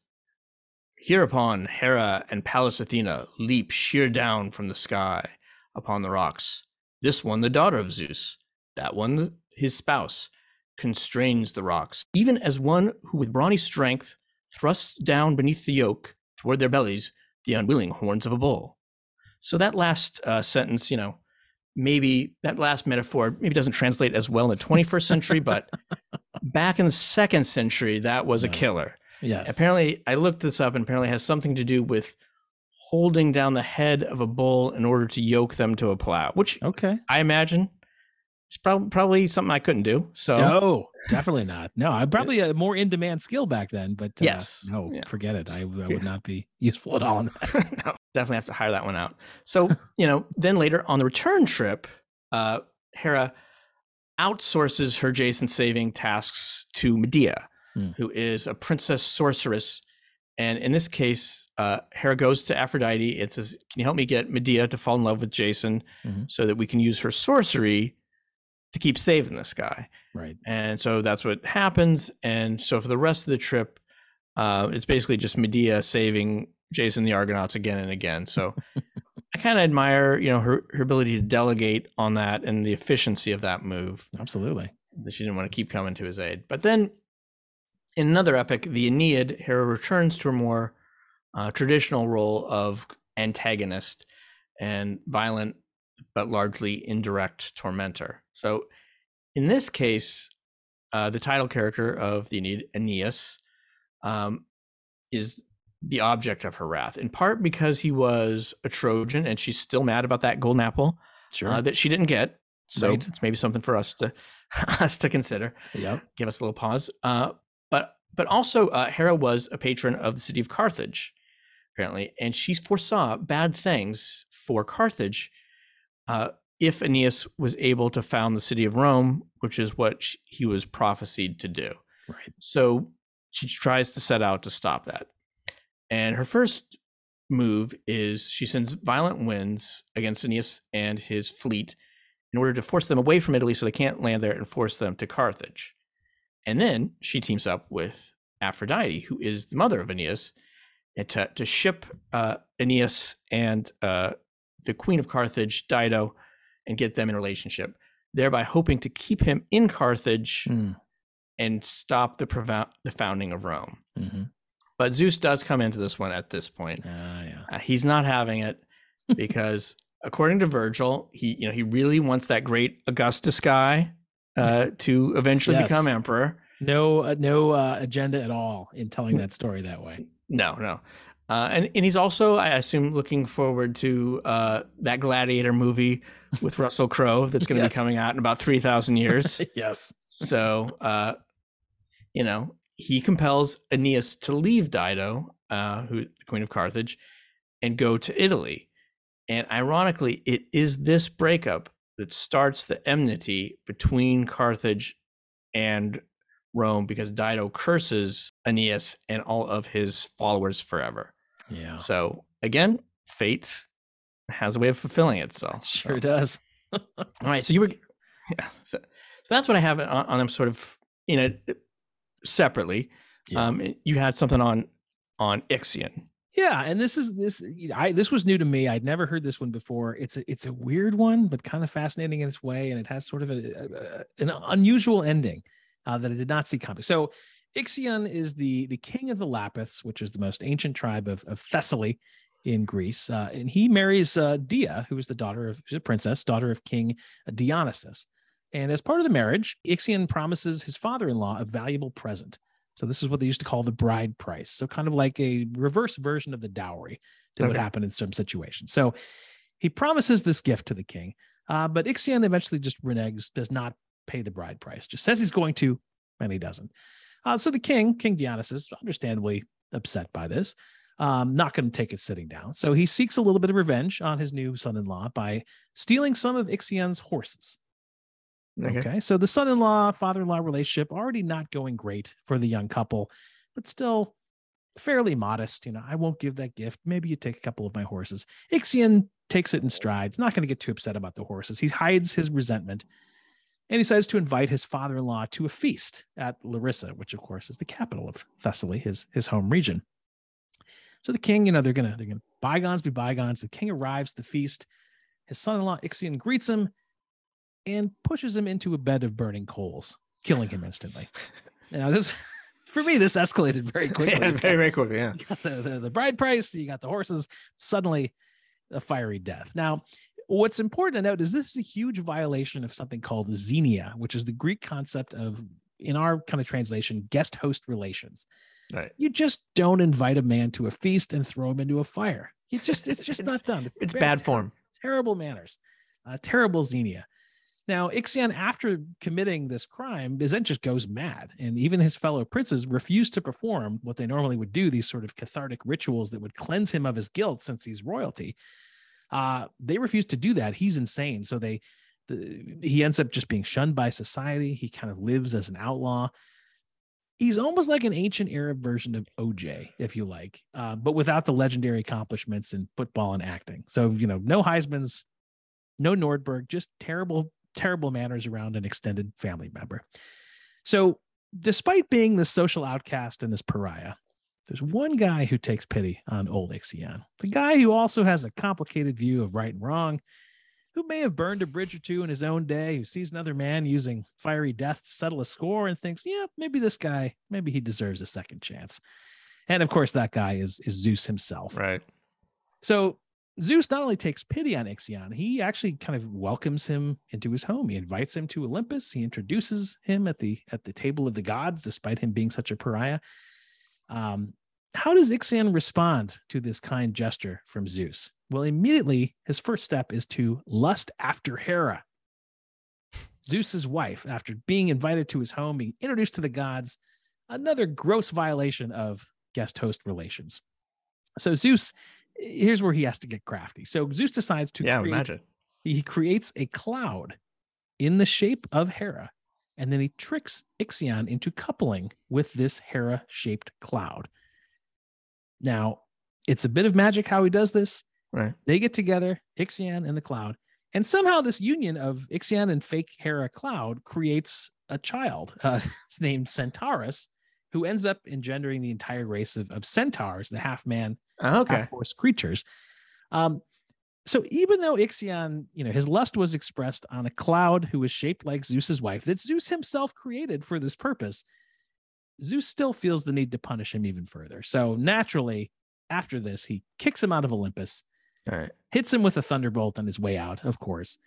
Hereupon Hera and Pallas Athena leap sheer down from the sky upon the rocks. This one, the daughter of Zeus, that one, his spouse, constrains the rocks, even as one who with brawny strength thrusts down beneath the yoke toward their bellies the unwilling horns of a bull. So that last uh, sentence, you know, maybe that last metaphor maybe doesn't translate as well in the 21st century, but back in the second century, that was a killer. Yes. Apparently, I looked this up and apparently has something to do with holding down the head of a bull in order to yoke them to a plow, which Okay. I imagine it's prob- probably something I couldn't do. So No, definitely not. No, I'm probably a more in demand skill back then, but uh, Yes. no, Yeah. forget it. I, I would not be useful at all. No, definitely have to hire that one out. So, you know, then later on the return trip, uh, Hera outsources her Jason saving tasks to Medea, Hmm. who is a princess sorceress. And in this case, uh, Hera goes to Aphrodite and says, Can you help me get Medea to fall in love with Jason Mhm. so that we can use her sorcery to keep saving this guy? Right. And so that's what happens. And so for the rest of the trip, uh, it's basically just Medea saving Jason the Argonauts again and again. So I kind of admire, you know, her, her ability to delegate on that and the efficiency of that move. Absolutely. That she didn't want to keep coming to his aid. But then in another epic, the Aeneid, Hera returns to her more uh, traditional role of antagonist and violent, but largely indirect tormentor. So in this case, uh, the title character of the Aeneid, Aeneas, um, is the object of her wrath, in part because he was a Trojan and she's still mad about that golden apple Sure. uh, that she didn't get. So Right. it's maybe something for us to us to consider. yep. Give us a little pause. Uh, but but also uh, Hera was a patron of the city of Carthage, apparently, and she foresaw bad things for Carthage uh, if Aeneas was able to found the city of Rome, which is what sh- he was prophesied to do. Right. So she tries to set out to stop that. And her first move is she sends violent winds against Aeneas and his fleet in order to force them away from Italy so they can't land there and force them to Carthage. And then she teams up with Aphrodite, who is the mother of Aeneas, and to, to ship uh, Aeneas and uh, the queen of Carthage, Dido, and get them in a relationship, thereby hoping to keep him in Carthage Mm. and stop the, prevou- the founding of Rome. hmm But Zeus does come into this one at this point. Ah, yeah. Uh, he's not having it because, according to Virgil, he you know he really wants that great Augustus guy uh, to eventually Yes. become emperor. No, uh, no uh, agenda at all in telling that story that way. No, no. Uh, and and he's also, I assume, looking forward to uh, that Gladiator movie with Russell Crowe that's going to Yes. be coming out in about three thousand years. yes. so, uh, you know, he compels Aeneas to leave Dido, uh, who the queen of Carthage, and go to Italy. And ironically, it is this breakup that starts the enmity between Carthage and Rome because Dido curses Aeneas and all of his followers forever. Yeah. So again, fate has a way of fulfilling itself. Sure So- does. all right. So you were, yeah. So, so that's what I have on, on them sort of, you know, separately. Yeah. Um, you had something on, on Ixion. Yeah, and this is this you know, I this was new to me. I'd never heard this one before. It's a it's a weird one, but kind of fascinating in its way, and it has sort of a, a- an unusual ending uh, that I did not see coming. So Ixion is the the king of the Lapiths, which is the most ancient tribe of, of Thessaly in Greece, uh, and he marries uh, Dia, who is the daughter of a princess, daughter of King Deioneus. And as part of the marriage, Ixion promises his father-in-law a valuable present. So this is what they used to call the bride price. So kind of like a reverse version of the dowry that would happen in some situations. So he promises this gift to the king, uh, but Ixion eventually just reneges, does not pay the bride price, just says he's going to, and he doesn't. Uh, so the king, King Deioneus, understandably upset by this, um, not going to take it sitting down. So he seeks a little bit of revenge on his new son-in-law by stealing some of Ixion's horses. Okay. Okay. So the son in law, father in law relationship already not going great for the young couple, but still fairly modest. You know, I won't give that gift. Maybe you take a couple of my horses. Ixion takes it in strides, not going to get too upset about the horses. He hides his resentment and he decides to invite his father in law to a feast at Larissa, which of course is the capital of Thessaly, his, his home region. So the king, you know, they're gonna they're gonna bygones be bygones. The king arrives at the feast. His son-in-law Ixion greets him and pushes him into a bed of burning coals, killing him instantly. Now, this for me, this escalated very quickly. Yeah, very, very quickly. Yeah. You got the, the, the bride price, you got the horses, suddenly a fiery death. Now, what's important to note is this is a huge violation of something called xenia, which is the Greek concept of, in our kind of translation, guest host relations. Right. You just don't invite a man to a feast and throw him into a fire. You just, it's just It's- not done. It's very bad form. terrible manners, uh, terrible xenia. Now, Ixion, after committing this crime, then just goes mad, and even his fellow princes refuse to perform what they normally would do, these sort of cathartic rituals that would cleanse him of his guilt since he's royalty. Uh, they refuse to do that. He's insane. So they, the, he ends up just being shunned by society. He kind of lives as an outlaw. He's almost like an ancient Arab version of OJ, if you like, uh, but without the legendary accomplishments in football and acting. So, you know, no Heisman's, no Nordberg, just terrible, terrible manners around an extended family member. So, despite being this social outcast and this pariah, there's one guy who takes pity on old Ixion, the guy who also has a complicated view of right and wrong, who may have burned a bridge or two in his own day, who sees another man using fiery death to settle a score and thinks, yeah, maybe this guy, maybe he deserves a second chance. And of course, that guy is, is Zeus himself. Right. So Zeus not only takes pity on Ixion, he actually kind of welcomes him into his home. He invites him to Olympus. He introduces him at the at the table of the gods, despite him being such a pariah. Um, how does Ixion respond to this kind gesture from Zeus? Well, immediately his first step is to lust after Hera, Zeus's wife, after being invited to his home, being introduced to the gods. Another gross violation of guest host relations. So Zeus, here's where he has to get crafty. So Zeus decides to yeah, create, imagine. he creates a cloud in the shape of Hera, and then he tricks Ixion into coupling with this Hera shaped cloud. Now, it's a bit of magic how he does this. Right. They get together, Ixion and the cloud, and somehow this union of Ixion and fake Hera cloud creates a child. Uh, it's named Centaurus, who ends up engendering the entire race of, of centaurs, the half man, Oh, okay. half horse creatures. Um, so even though Ixion, you know, his lust was expressed on a cloud who was shaped like Zeus's wife, that Zeus himself created for this purpose, Zeus still feels the need to punish him even further. So naturally, after this, he kicks him out of Olympus, right. hits him with a thunderbolt on his way out, of course.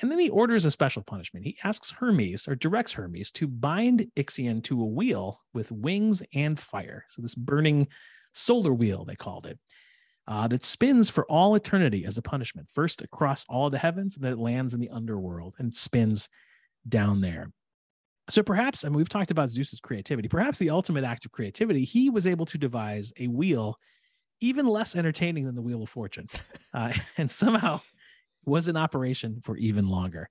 And then he orders a special punishment. He asks Hermes or directs Hermes to bind Ixion to a wheel with wings and fire. So, this burning solar wheel, they called it, uh, that spins for all eternity as a punishment, first across all the heavens, and then it lands in the underworld and spins down there. So perhaps, I mean, we've talked about Zeus's creativity. Perhaps the ultimate act of creativity, he was able to devise a wheel even less entertaining than the Wheel of Fortune, uh, and somehow was in operation for even longer.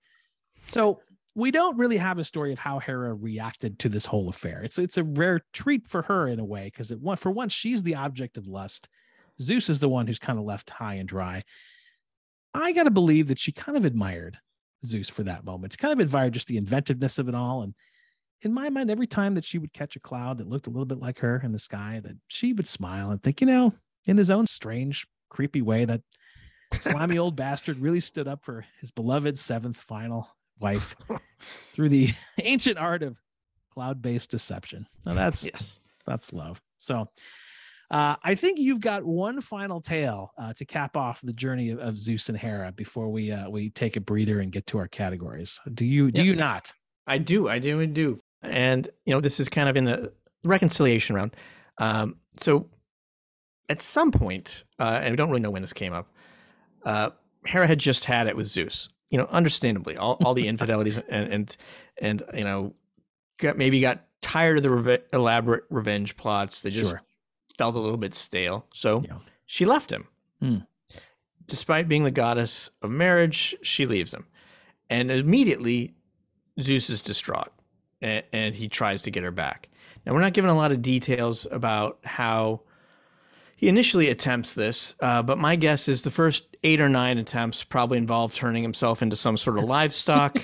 So we don't really have a story of how Hera reacted to this whole affair. It's it's a rare treat for her in a way because it for once she's the object of lust. Zeus is the one who's kind of left high and dry. I got to believe that she kind of admired Zeus for that moment. She kind of admired just the inventiveness of it all. And in my mind, every time that she would catch a cloud that looked a little bit like her in the sky, that she would smile and think, you know, in his own strange, creepy way, that slimy old bastard really stood up for his beloved seventh final wife through the ancient art of cloud-based deception. Now that's Yes. that's love. So uh, I think you've got one final tale uh, to cap off the journey of, of Zeus and Hera before we uh, we take a breather and get to our categories. Do you do Yeah. you not? I do. I do. I do. And, you know, this is kind of in the reconciliation round. Um, so at some point, uh, and we don't really know when this came up, uh, Hera had just had it with Zeus. You know, understandably, all, all the infidelities and, and and you know, got maybe got tired of the reve- elaborate revenge plots. They just Sure. felt a little bit stale. So Yeah. she left him. Hmm. Despite being the goddess of marriage, she leaves him, and immediately Zeus is distraught, and, and he tries to get her back. Now we're not given a lot of details about how he initially attempts this, uh, but my guess is the first eight or nine attempts probably involve turning himself into some sort of livestock.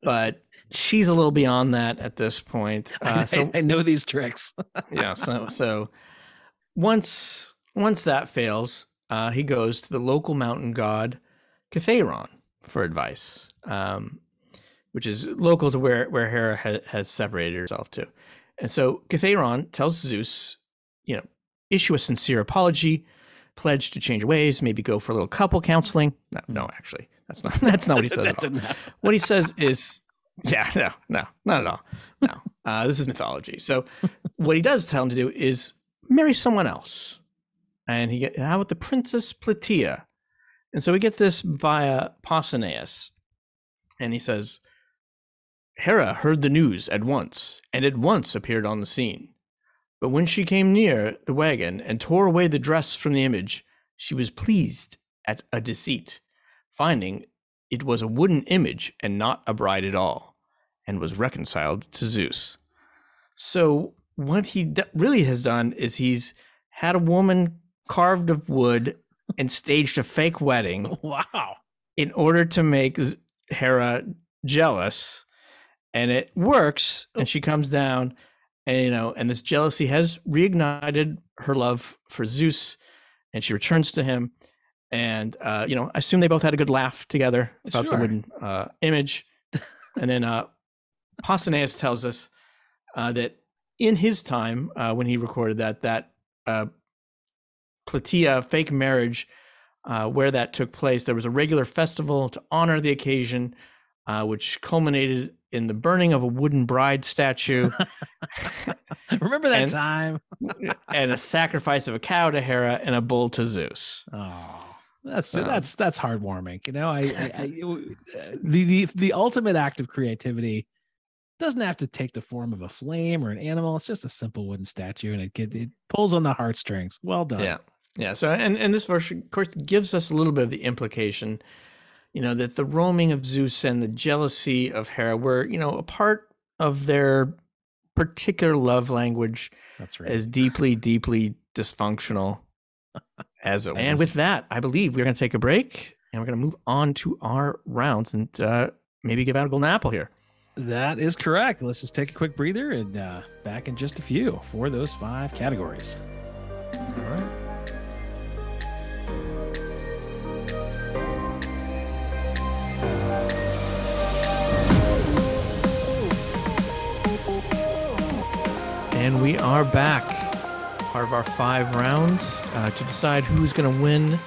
But she's a little beyond that at this point. Uh, I, so I know these tricks. yeah, so so once once that fails, uh, he goes to the local mountain god Cithaeron for advice, um, which is local to where where Hera ha- has separated herself to. And so Cithaeron tells Zeus, you know, issue a sincere apology, pledge to change ways, maybe go for a little couple counseling. No, no, actually, that's not that's not what he says. at all. What he says is, yeah, no, no, not at all. No, uh, this is mythology. So, what he does tell him to do is marry someone else, and he get how about the Princess Plataea? And so we get this via Pausanias, and he says, Hera heard the news at once, and at once appeared on the scene. But when she came near the wagon and tore away the dress from the image, she was pleased at a deceit, finding it was a wooden image and not a bride at all, and was reconciled to Zeus. So, what he d- really has done is he's had a woman carved of wood and staged a fake wedding Wow. in order to make Hera jealous, and it works. And she comes down, and you know, and this jealousy has reignited her love for Zeus, and she returns to him. And uh, you know, I assume they both had a good laugh together about the wooden uh, image. and then uh, Pausanias tells us uh, that in his time, uh, when he recorded that, that uh, Plataea fake marriage uh, where that took place, there was a regular festival to honor the occasion, uh, which culminated in the burning of a wooden bride statue Remember that And- time? and a sacrifice of a cow to Hera and a bull to Zeus. Oh, that's So- that's that's heartwarming. You know, I, I, I the the the ultimate act of creativity doesn't have to take the form of a flame or an animal. It's just a simple wooden statue, and it get, it pulls on the heartstrings. Well done. Yeah. Yeah. So, and, and this verse, of course, gives us a little bit of the implication, you know, that the roaming of Zeus and the jealousy of Hera were, you know, a part of their particular love language that's right. as deeply, deeply dysfunctional as it. was. And with that, I believe we're going to take a break and we're going to move on to our rounds and uh, maybe give out a golden apple here. That is correct. Let's just take a quick breather and uh, back in just a few for those five categories. All right. And we are back. Part of our five rounds uh, to decide who's going to win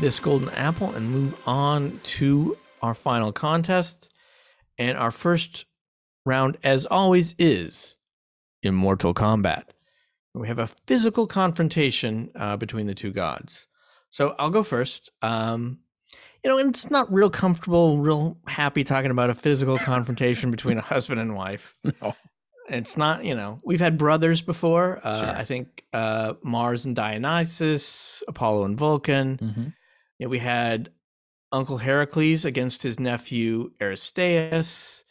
this golden apple and move on to our final contest. And our first round, as always, is Immortal Combat. We have a physical confrontation uh, between the two gods. So I'll go first. Um, you know, it's not real comfortable, real happy talking about a physical confrontation between a husband and wife. No. It's not, you know, we've had brothers before. Uh, Sure. I think uh, Mars and Dionysus, Apollo and Vulcan. Mhm. You know, we had Uncle Heracles against his nephew Aristaeus.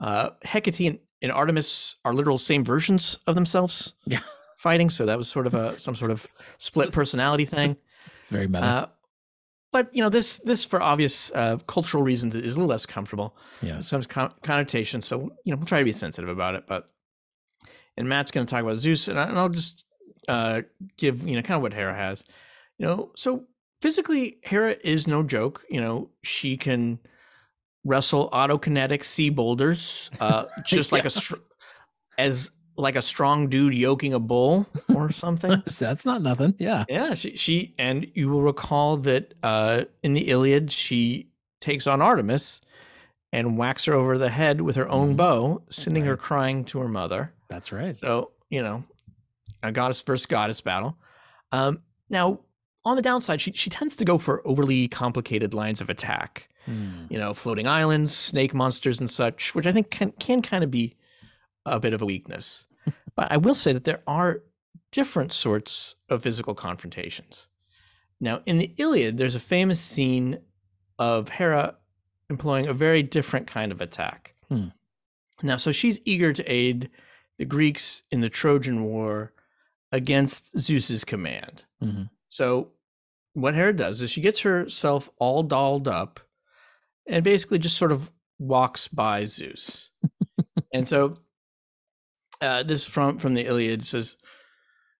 Uh, Hecate and, and Artemis are literal same versions of themselves Yeah. fighting. So that was sort of a some sort of split personality thing. Very meta. Uh, but you know this this for obvious uh, cultural reasons is a little less comfortable. Yeah, Some con- connotation. So you know we'll try to be sensitive about it. But and Matt's going to talk about Zeus, and, I, and I'll just uh, give you know kind of what Hera has. You know, so physically Hera is no joke. You know, she can wrestle autokinetic sea boulders, uh, just like a str- as like a strong dude yoking a bull or something. That's not nothing. Yeah. Yeah, she she and you will recall that uh in the Iliad she takes on Artemis and whacks her over the head with her own Mhm. bow, sending her crying to her mother. That's right. So, you know, a goddess versus goddess battle. Um, now, on the downside, she, she tends to go for overly complicated lines of attack. Hmm. You know, floating islands, snake monsters, and such, which I think can, can kind of be a bit of a weakness. but I will say that there are different sorts of physical confrontations. Now, in the Iliad, there's a famous scene of Hera employing a very different kind of attack. Hmm. Now, so she's eager to aid the Greeks in the Trojan War against Zeus's command. Mhm. So, what Hera does is she gets herself all dolled up and basically just sort of walks by Zeus. and so, uh, this from from the Iliad says,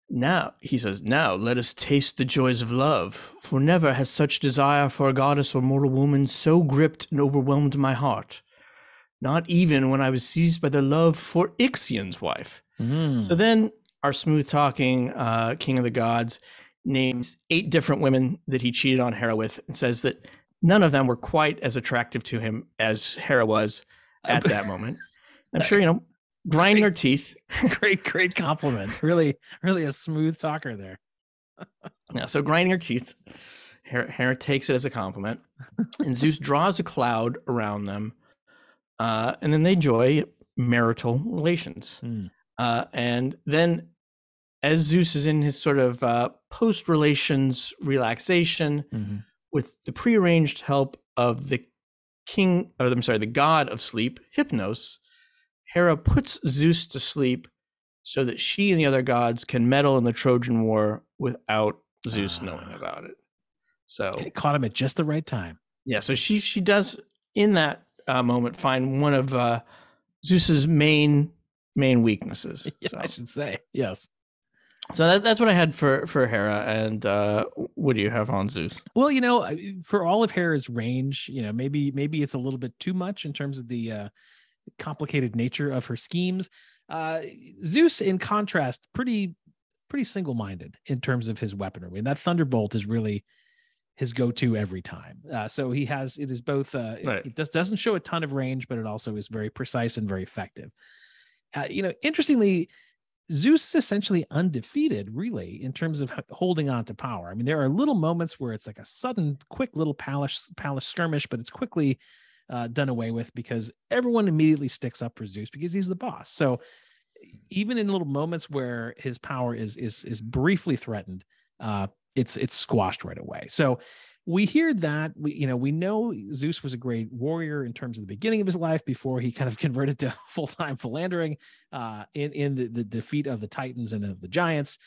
"Now," he says, "Now let us taste the joys of love, for never has such desire for a goddess or mortal woman so gripped and overwhelmed my heart. Not even when I was seized by the love for Ixion's wife." Hmm. So then our smooth talking uh, king of the gods names eight different women that he cheated on Hera with and says that none of them were quite as attractive to him as Hera was at that moment. I'm sure, you know, grinding her teeth. great, great compliment. Really, really a smooth talker there. Yeah, so grinding her teeth. Hera, Hera takes it as a compliment. And Zeus draws a cloud around them. Uh, and then they enjoy marital relations. Hmm. Uh, and then, as Zeus is in his sort of uh, post relations relaxation Mhm. with the prearranged help of the king, or I'm sorry, the god of sleep, Hypnos, Hera puts Zeus to sleep so that she and the other gods can meddle in the Trojan War without Zeus knowing Ah. about it. So, Caught him at just the right time. yeah, so she she does in that uh, moment find one of uh, Zeus's main main weaknesses. Yeah, so. I should say. Yes. So that, that's what I had for for Hera. And uh, what do you have on Zeus? Well, you know, for all of Hera's range, you know, maybe maybe it's a little bit too much in terms of the uh, complicated nature of her schemes. Uh, Zeus, in contrast, pretty pretty single minded in terms of his weaponry. And that thunderbolt is really his go-to every time. Uh, so he has it is both. Uh, it- Right. It, just doesn't show a ton of range, but it also is very precise and very effective. Uh, you know, interestingly, Zeus is essentially undefeated, really, in terms of holding on to power. I mean, there are little moments where it's like a sudden, quick little palace palace skirmish, but it's quickly uh, done away with because everyone immediately sticks up for Zeus because he's the boss. So even in little moments where his power is is is briefly threatened, uh, it's it's squashed right away. So we hear that we you know we know Zeus was a great warrior in terms of the beginning of his life before he kind of converted to full time philandering uh, in in the, the defeat of the Titans and of the Giants.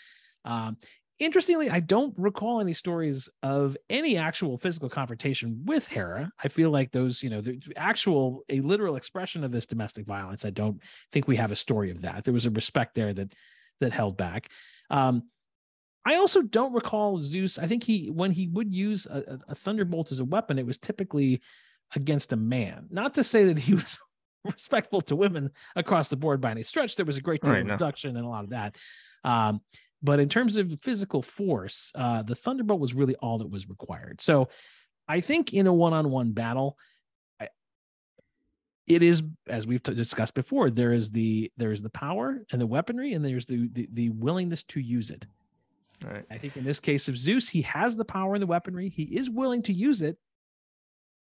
Um, interestingly, I don't recall any stories of any actual physical confrontation with Hera. I feel like those, you know, the actual a literal expression of this domestic violence. I don't think we have a story of that. There was a respect there that that held back. Um, I also don't recall Zeus. I think he when he would use a, a- thunderbolt as a weapon, it was typically against a man. Not to say that he was respectful to women across the board by any stretch. There was a great deal Right, of no. and a lot of that. Um, but in terms of physical force, uh, the thunderbolt was really all that was required. So I think in a one-on-one battle, I, it is as we've t- discussed before. There is the there is the power and the weaponry, and there's the the, the willingness to use it. Right. I think in this case of Zeus, he has the power and the weaponry. He is willing to use it.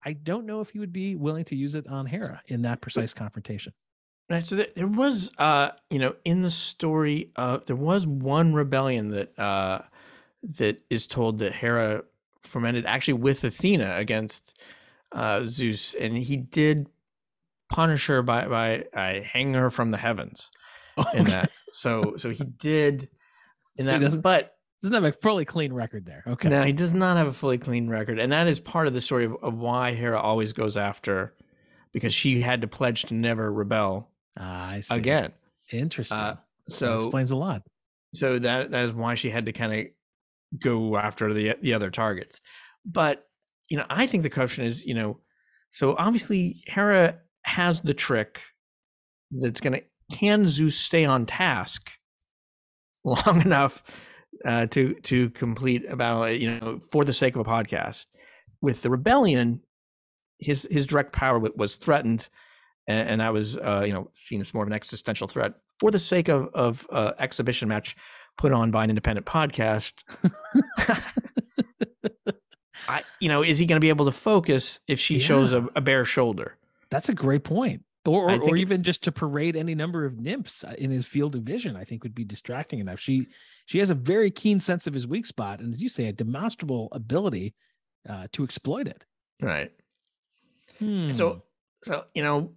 I don't know if he would be willing to use it on Hera in that precise confrontation. Right. So there, there was, uh, you know, in the story, uh, there was one rebellion that uh, that is told that Hera fermented actually with Athena against uh, Zeus, and he did punish her by by uh, hanging her from the heavens. In Okay. that, so so he did. In So that, doesn't- but Doesn't have a fully clean record there. Okay. No, he does not have a fully clean record, and that is part of the story of, of why Hera always goes after, because she had to pledge to never rebel I see. again. Interesting. Uh, that So, explains a lot. so that that is why she had to kind of go after the the other targets. But you know, I think the question is, you know, so obviously Hera has the trick that's gonna can Zeus stay on task long enough uh, to to complete a battle, you know, for the sake of a podcast. With the rebellion, his his direct power was threatened, and, and that was uh, you know seen as more of an existential threat for the sake of of uh, exhibition match put on by an independent podcast. I, you know, is he going to be able to focus if she yeah. shows a, a, bare shoulder? That's a great point. Or, or, or even just to parade any number of nymphs uh, in his field of vision, I think would be distracting enough. She she has a very keen sense of his weak spot, and as you say, a demonstrable ability uh, to exploit it. Right. Hmm. So so you know,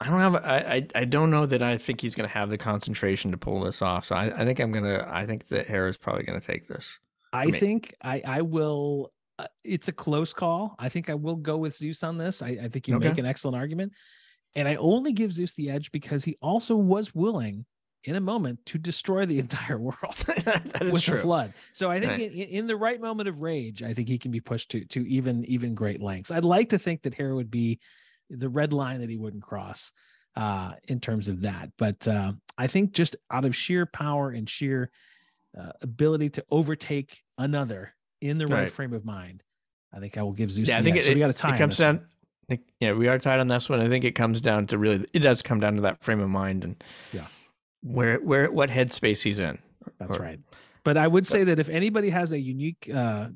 I don't have I, I I don't know that I think he's going to have the concentration to pull this off. So I, I think I'm gonna I think that Hera is probably going to take this. I me. think I I will. Uh, it's a close call. I think I will go with Zeus on this. I, I think you okay. make an excellent argument, and I only give Zeus the edge because he also was willing in a moment to destroy the entire world with true. the flood. So I think right. in, in, the right moment of rage, I think he can be pushed to to even even great lengths. I'd like to think that Hera would be the red line that he wouldn't cross uh, in terms of that. But uh, I think just out of sheer power and sheer uh, ability to overtake another in the right, right, frame of mind, I think I will give Zeus. Yeah, I think it, so we got to tie. It comes down. Yeah, we are tied on this one. I think it comes down to really. It does come down to that frame of mind and yeah, where where what headspace he's in. That's or, right. But I would say that if anybody has a unique uh,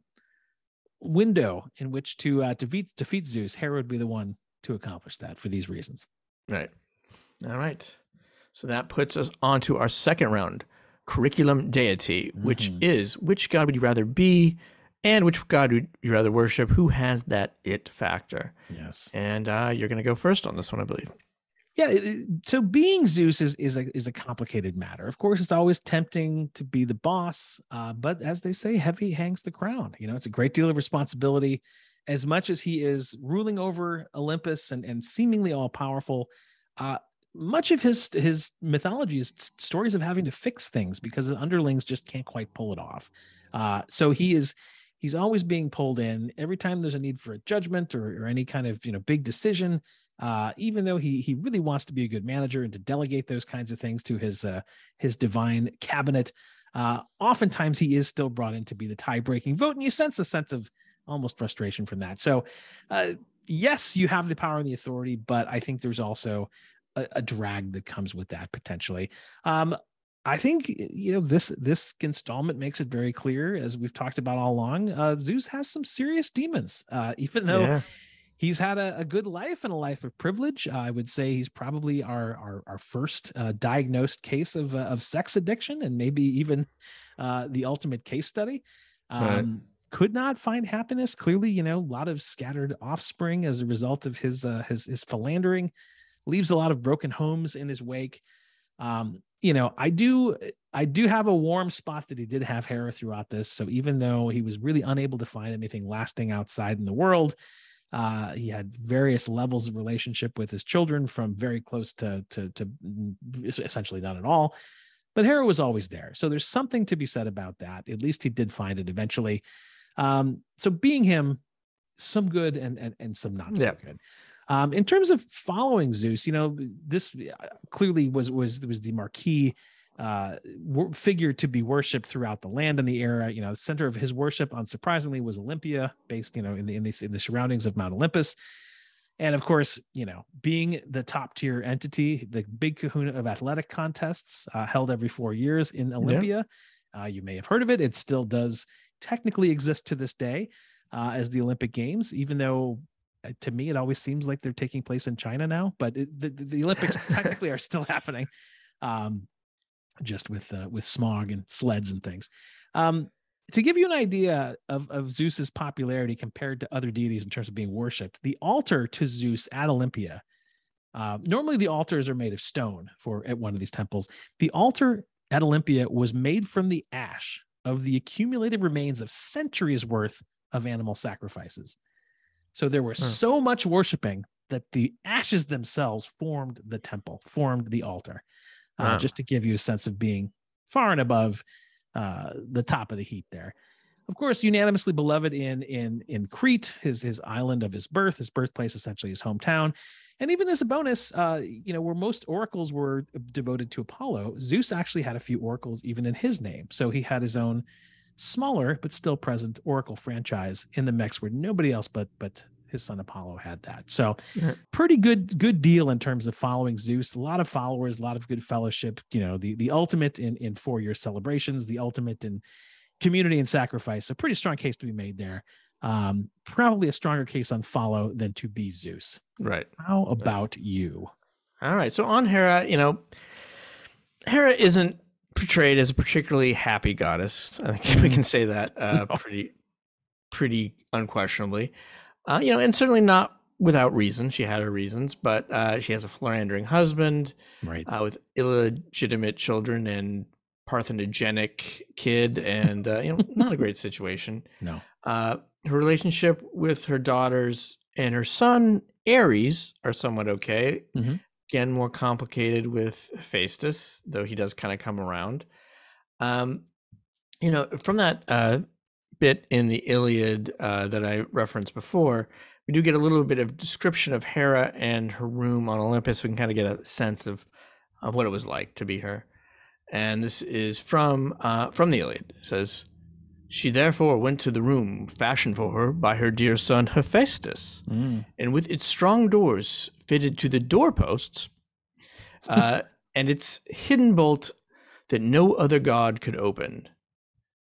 window in which to uh, defeat defeat Zeus, Hera would be the one to accomplish that for these reasons. Right. All right. So that puts us on to our second round curriculum deity, which mm-hmm. is which god would you rather be and which god would you rather worship? Who has that it factor? Yes. And uh, you're going to go first on this one, I believe. Yeah, so being Zeus is is a is a complicated matter. Of course, it's always tempting to be the boss, uh, but as they say, heavy hangs the crown. You know, it's a great deal of responsibility as much as he is ruling over Olympus and, and seemingly all powerful, uh, much of his his mythology is stories of having to fix things because the underlings just can't quite pull it off. Uh, so he is he's always being pulled in every time there's a need for a judgment or, or any kind of you know big decision. Uh, even though he he really wants to be a good manager and to delegate those kinds of things to his uh, his divine cabinet, uh, oftentimes he is still brought in to be the tie breaking vote, and you sense a sense of almost frustration from that. So, uh, yes, you have the power and the authority, but I think there's also a, a drag that comes with that potentially. Um, I think you know this this installment makes it very clear, as we've talked about all along. Uh, Zeus has some serious demons, uh, even though. Yeah. He's had a, a, good life and a life of privilege. Uh, I would say he's probably our our, our first uh, diagnosed case of uh, of sex addiction, and maybe even uh, the ultimate case study. Um, right could not find happiness. Clearly, you know, a lot of scattered offspring as a result of his uh, his his philandering, leaves a lot of broken homes in his wake. Um, you know, I do I do have a warm spot that he did have Hera throughout this. So even though he was really unable to find anything lasting outside in the world, uh, he had various levels of relationship with his children, from very close to to to essentially none at all. But Hera was always there. So there's something to be said about that. At least he did find it eventually. Um, so being him, some good and and, and some not so yeah. good. Um, in terms of following Zeus, you know, this uh, clearly was was was the marquee uh, figure to be worshipped throughout the land in the era. You know, the center of his worship, unsurprisingly, was Olympia, based you know in the in the, in the surroundings of Mount Olympus. And of course, you know, being the top tier entity, the big kahuna of athletic contests uh, held every four years in Olympia. Yeah. Uh, you may have heard of it. It still does technically exist to this day uh, as the Olympic Games, even though to me it always seems like they're taking place in China now. But it, the, the Olympics technically are still happening, um, just with uh, with smog and sleds and things. Um, to give you an idea of, of Zeus's popularity compared to other deities in terms of being worshipped, the altar to Zeus at Olympia. Uh, normally, the altars are made of stone for at one of these temples. The altar at Olympia was made from the ash of the accumulated remains of centuries worth of animal sacrifices. So there was so much worshiping that the ashes themselves formed the temple, formed the altar, uh, just to give you a sense of being far and above uh, the top of the heap there. Of course, unanimously beloved in in in Crete, his his island of his birth, his birthplace, essentially his hometown. And even as a bonus, uh, you know, where most oracles were devoted to Apollo, Zeus actually had a few oracles even in his name. So he had his own smaller but still present oracle franchise in the mix where nobody else but but his son Apollo had that. So pretty good good deal in terms of following Zeus. A lot of followers, a lot of good fellowship. You know, the the ultimate in in four year celebrations, the ultimate in community and sacrifice. So pretty strong case to be made there. Um, probably a stronger case on follow than to be Zeus. Right. How about you? All right. So on Hera, you know, Hera isn't portrayed as a particularly happy goddess. I think we can say that uh, pretty, pretty unquestionably. Uh, you know, and certainly not without reason. She had her reasons, but uh, she has a philandering husband Right. uh, with illegitimate children and parthenogenic kid, and uh, you know, not a great situation. No. Uh, her relationship with her daughters and her son Ares are somewhat okay. Mhm. Again, more complicated with Hephaestus, though he does kind of come around. Um, you know, from that uh, bit in the Iliad uh, that I referenced before, we do get a little bit of description of Hera and her room on Olympus. We can kind of get a sense of of what it was like to be her. And this is from uh, from the Iliad. It says, "She therefore went to the room fashioned for her by her dear son Hephaestus, Mm. and with its strong doors fitted to the doorposts, uh, and its hidden bolt that no other god could open.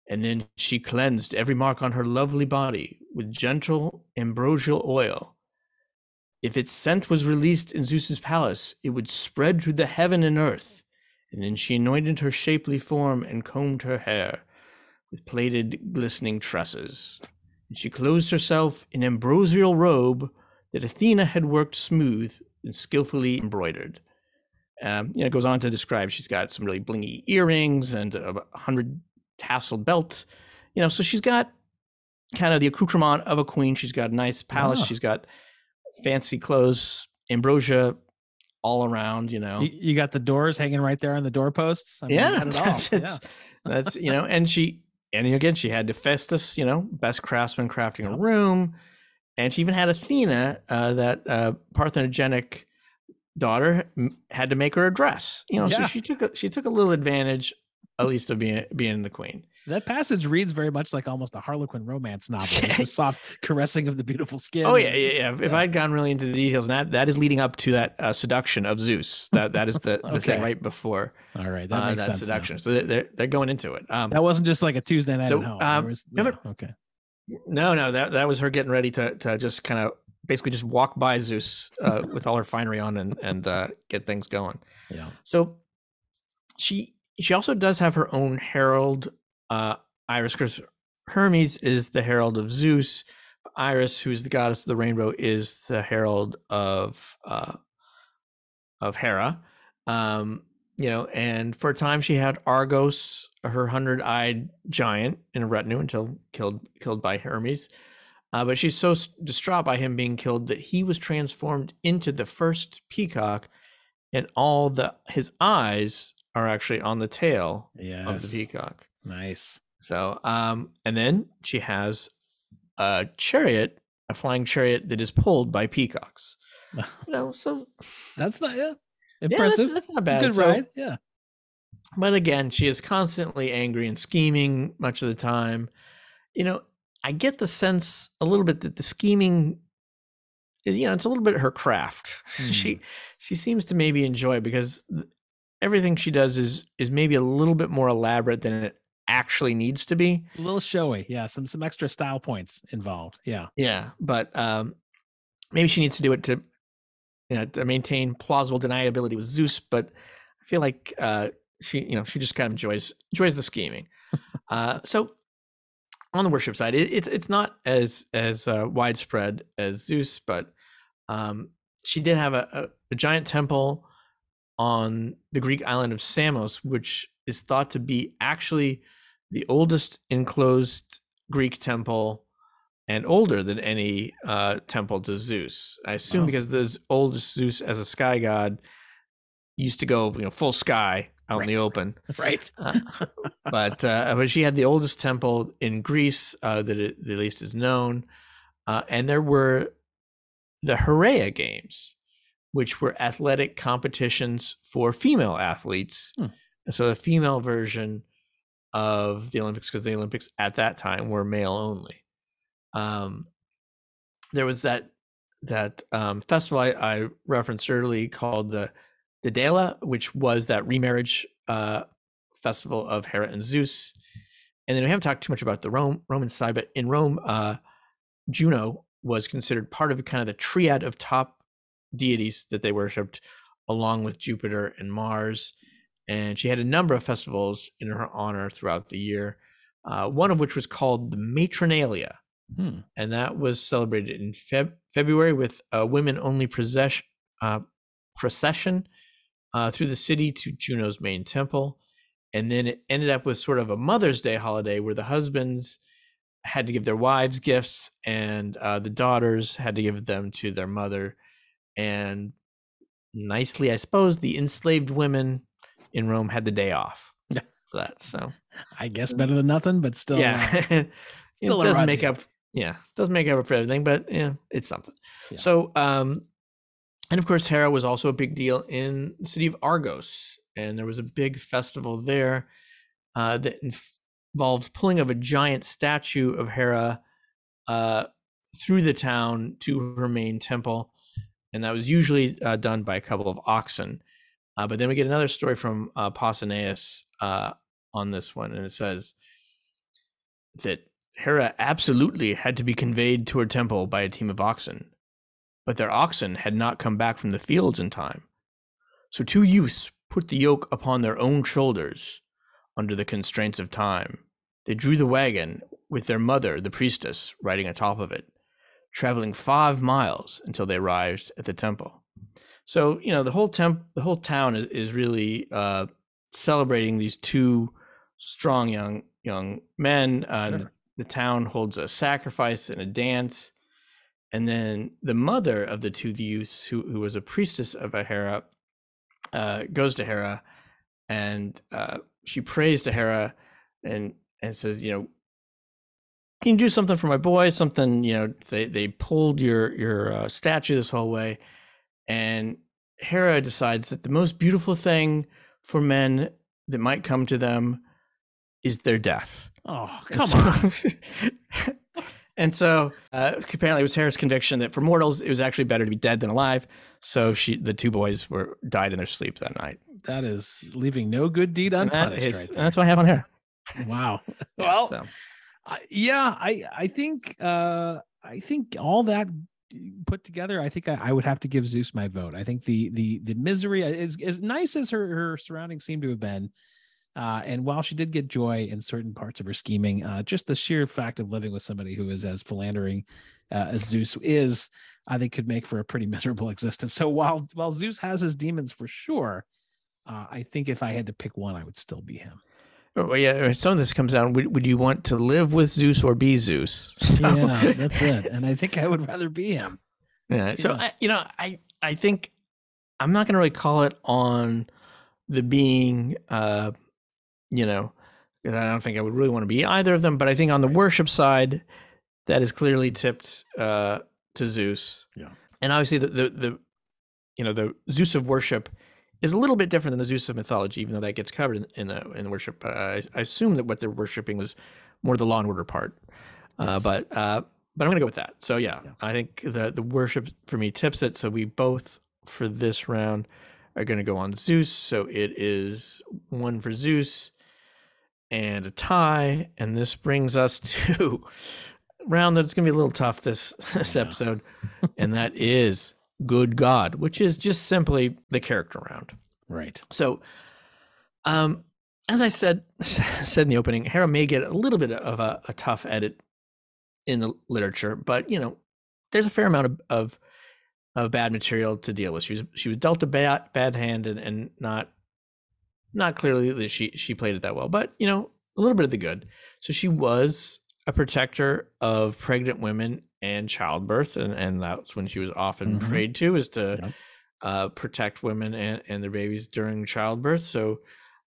And then she cleansed every mark on her lovely body with gentle ambrosial oil. If its scent was released in Zeus's palace, it would spread through the heaven and earth. And then she anointed her shapely form and combed her hair with plaited, glistening tresses. And she clothed herself in ambrosial robe that Athena had worked smooth and skillfully embroidered. Um, you know, it goes on to describe she's got some really blingy earrings and a hundred tasseled belt. You know, so she's got kind of the accoutrement of a queen. She's got a nice palace. Yeah. She's got fancy clothes, ambrosia all around. You know, You, you got the doors hanging right there on the doorposts. I mean, yeah, got it all. that's, that's, that's you know, and she and again she had Hephaestus, you know, best craftsman crafting a room, and she even had Athena, uh, that uh, parthenogenic daughter, m- had to make her a dress. You know, so she took a, she took a little advantage, at least of being being the queen. That passage reads very much like almost a Harlequin romance novel. The soft caressing of the beautiful skin. Oh yeah, yeah, yeah. If yeah. I'd gone really into the details, that that is leading up to that uh, seduction of Zeus. That that is the, the Okay. thing right before All right, that uh, makes that sense. now. seduction. So they're- they're going into it. Um, That wasn't just like a Tuesday night So, at home. um, was- no. yeah, okay. No, no, that that was her getting ready to to just kind of basically just walk by Zeus uh, with all her finery on and and uh, get things going. Yeah. So she she also does have her own herald, uh, Iris, Hermes is the herald of Zeus. Iris, who is the goddess of the rainbow, is the herald of uh, of Hera. Um, you know, and for a time she had Argos, her hundred-eyed giant, in a retinue until killed killed by Hermes. Uh, but she's so distraught by him being killed that he was transformed into the first peacock, and all the his eyes are actually on the tail Yes. of the peacock. Nice. So, um, and then she has a chariot, a flying chariot that is pulled by peacocks. You know, so That's not yeah. yeah, Impressive. that's, that's not it's a bad. good So- ride. Yeah. but again, she is constantly angry and scheming much of the time. You know, I get the sense a little bit that the scheming is, you know, it's a little bit her craft. she she seems to maybe enjoy it because everything she does is is maybe a little bit more elaborate than it actually needs to be. A little showy. Yeah. Some some extra style points involved. Yeah. Yeah, but um, maybe she needs to do it to, you know, to maintain plausible deniability with Zeus. But I feel like uh, she, you know, she just kind of enjoys enjoys the scheming. uh, so on the worship side, it, it's it's not as as uh, widespread as Zeus, but um, she did have a, a, a giant temple on the Greek island of Samos, which is thought to be actually the oldest enclosed Greek temple and older than any uh, temple to Zeus. I assume Wow. because the oldest Zeus as a sky god used to go, you know, full sky out in the open. Right. Uh, but uh, but she had the oldest temple in Greece uh, that it, at least is known, uh, and there were the Heraea Games, which were athletic competitions for female athletes. Hmm. So the female version of the Olympics, because the Olympics at that time were male only. Um, there was that that um, festival I, I referenced early called the Daedala, which was that remarriage uh, festival of Hera and Zeus. And then we haven't talked too much about the Rome Roman side, but in Rome, uh, Juno was considered part of kind of the triad of top deities that they worshipped, along with Jupiter and Mars. And she had a number of festivals in her honor throughout the year, uh, one of which was called the Matronalia. Hmm. And that was celebrated in Feb- February with a women only procession, uh, procession uh, through the city to Juno's main temple. And then it ended up with sort of a Mother's Day holiday where the husbands had to give their wives gifts and uh, the daughters had to give them to their mother. And nicely, I suppose, the enslaved women in Rome had the day off Yeah. for that. So, I guess better than nothing, but still, uh, yeah, it still a doesn't make up. Yeah, doesn't make up for everything, but yeah, it's something. Yeah. So, um, and of course, Hera was also a big deal in the city of Argos, and there was a big festival there uh, that involved pulling of a giant statue of Hera uh, through the town to her main temple, and that was usually uh, done by a couple of oxen. Uh, but then we get another story from uh, Pausanias uh, on this one, and it says that Hera absolutely had to be conveyed to her temple by a team of oxen, but their oxen had not come back from the fields in time. So two youths put the yoke upon their own shoulders under the constraints of time. They drew the wagon with their mother, the priestess, riding atop of it, traveling five miles until they arrived at the temple. So you know the whole temp, the whole town is is really uh, celebrating these two strong young young men. Uh, Sure. The town holds a sacrifice and a dance, and then the mother of the two youths, who who was a priestess of a Hera, uh, goes to Hera, and uh, she prays to Hera, and and says, you know, can you do something for my boy? Something, you know, they they pulled your your uh, statue this whole way, and Hera decides that the most beautiful thing for men that might come to them is their death. Oh, And come so- on. and so uh, apparently it was Hera's conviction that for mortals it was actually better to be dead than alive. So she, the two boys, were died in their sleep that night. That is leaving no good deed unpunished. is- right that's what I have on Hera. Wow. Well, so. Yeah, I I think uh I think all that put together, I think I, I would have to give Zeus my vote. I think the the the misery is as nice as her her surroundings seem to have been. Uh, and while she did get joy in certain parts of her scheming, uh, just the sheer fact of living with somebody who is as philandering uh, as Zeus is, I think could make for a pretty miserable existence. So while while Zeus has his demons for sure, uh, I think if I had to pick one, I would still be him. Oh, well, yeah, some of this comes down. Would, would you want to live with Zeus or be Zeus? So- Yeah, that's it. And I think I would rather be him. Yeah. So Yeah. I, you know, I I think I'm not going to really call it on the being, uh, you know, 'cause I don't think I would really want to be either of them. But I think on the worship side, that is clearly tipped uh, to Zeus. Yeah. And obviously, the, the the you know the Zeus of worship is a little bit different than the Zeus of mythology, even though that gets covered in, in the in the worship. Uh, I, I assume that what they're worshiping was more the law and order part. Uh, Yes. but uh, but I'm gonna go with that. So yeah, Yeah. I think the the worship for me tips it. So we both for this round are gonna go on Zeus. So it is one for Zeus and a tie, and this brings us to a round that's gonna be a little tough this this Yeah. episode, and that is Good God, which is just simply the character round. Right. So, um, as I said said in the opening, Hera may get a little bit of a, a tough edit in the literature, but you know, there's a fair amount of, of of bad material to deal with. She was she was dealt a bad bad hand and, and not not clearly that she she played it that well, but you know, a little bit of the good. So she was a protector of pregnant women and childbirth, and, and that's when she was often Mhm. prayed to is to Yep. uh, protect women and, and their babies during childbirth. So,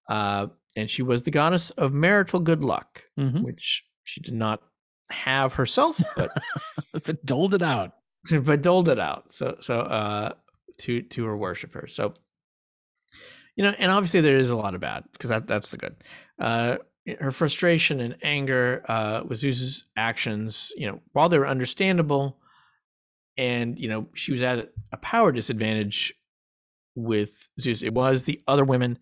uh, and she was the goddess of marital good luck, Mhm. which she did not have herself, but it doled it out. but doled it out. So so uh, to to her worshippers. So you know, and obviously there is a lot of bad because that that's the good. Uh, her frustration and anger uh, with Zeus's actions, you know, while they were understandable, and you know she was at a power disadvantage with Zeus. It was the other women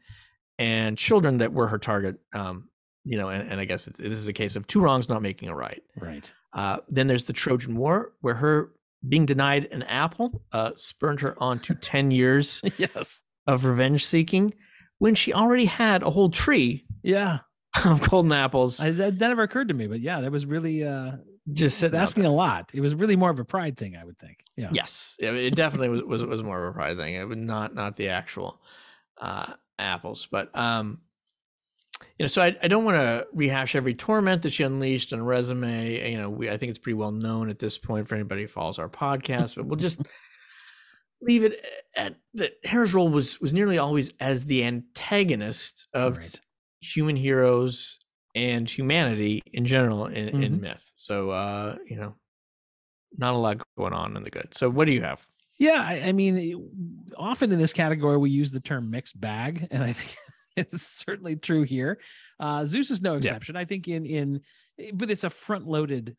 and children that were her target. Um, you know, and, and I guess it's, this is a case of two wrongs not making a right. Right. Uh, then there's the Trojan War, where her being denied an apple uh, spurned her on to 10 years yes. of revenge seeking when she already had a whole tree Yeah. of golden apples I, that, that never occurred to me, but yeah, that was really uh, just asking a lot. It was really more of a pride thing, I would think. Yeah. Yes, it it definitely was, was was more of a pride thing. It was not not the actual uh, apples, but um, you know. So I, I don't want to rehash every torment that she unleashed on a resume. You know, we I think it's pretty well known at this point for anybody who follows our podcast. But we'll just leave it at that. Hera's role was was nearly always as the antagonist of Right. Human heroes and humanity in general in, in Mhm. myth. So uh, you know, not a lot going on in the good. So what do you have? Yeah, I, I mean, it- often in this category we use the term mixed bag, and I think it's certainly true here. Uh, Zeus is no exception. I think in in, but it's a front loaded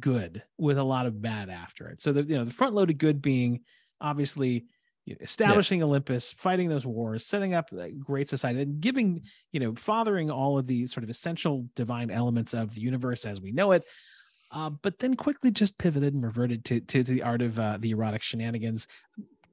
good with a lot of bad after it. So the you know the front loaded good being obviously you know, establishing Olympus, fighting those wars, setting up a great society, and giving you know fathering all of the sort of essential divine elements of the universe as we know it uh, but then quickly just pivoted and reverted to to the art of uh, the erotic shenanigans,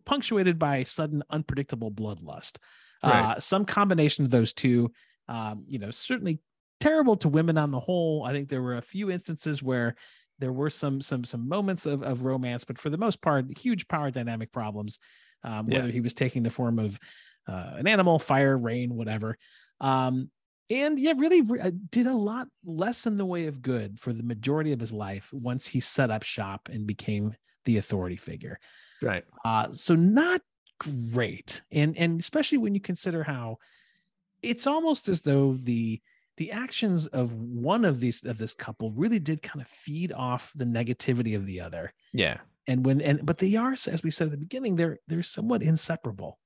punctuated by sudden unpredictable bloodlust. Right. Uh, some combination of those two, um, you know, certainly terrible to women on the whole. I think there were a few instances where there were some some some moments of of romance, but for the most part, huge power dynamic problems. Um, Yeah. whether he was taking the form of uh, an animal, fire, rain, whatever. Um, and yeah, really re- uh, did a lot less in the way of good for the majority of his life once he set up shop and became the authority figure. Right. Uh, so not great, and and especially when you consider how it's almost as though the the actions of one of these of this couple really did kind of feed off the negativity of the other. Yeah. And when and but they are, as we said at the beginning, they're they're somewhat inseparable.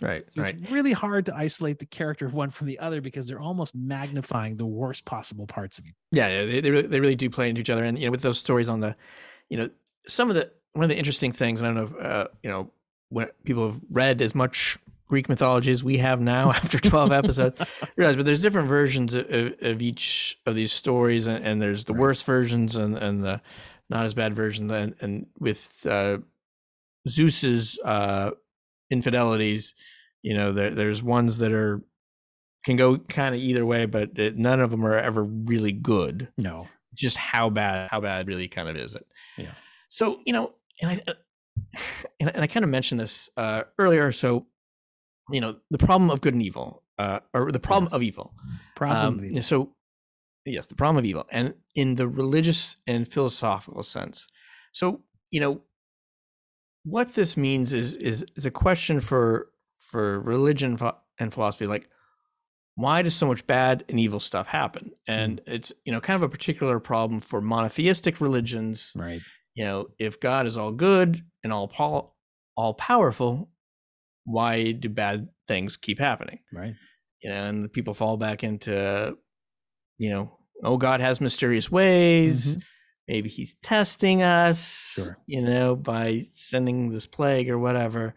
Right. So right. it's really hard to isolate the character of one from the other because they're almost magnifying the worst possible parts of each. Yeah, they they really, they really do play into each other, and you know, with those stories on the, you know, some of the one of the interesting things, and I don't know, if, uh, you know, when people have read as much Greek mythology as we have now after twelve episodes, realize, but there's different versions of, of, of each of these stories, and, and there's the Right. worst versions and and the not as bad version and and with uh, Zeus's uh, infidelities, you know, there there's ones that are can go kind of either way, but it, none of them are ever really good No. just how bad how bad really kind of is it Yeah. so you know and i and, and i kind of mentioned this uh earlier so you know the problem of good and evil uh or the problem Yes. of evil Problem. um, so yes the problem of evil and in the religious and philosophical sense. So you know what this means is is is a question for for religion and philosophy like why does so much bad and evil stuff happen? Hmm. And it's you know kind of a particular problem for monotheistic religions. Right. you know if god is all good and all pol- all powerful why do bad things keep happening? Right. you know, and the people fall back into, you know, oh, God has mysterious ways. Mhm. Maybe he's testing us, Sure. you know, by sending this plague or whatever.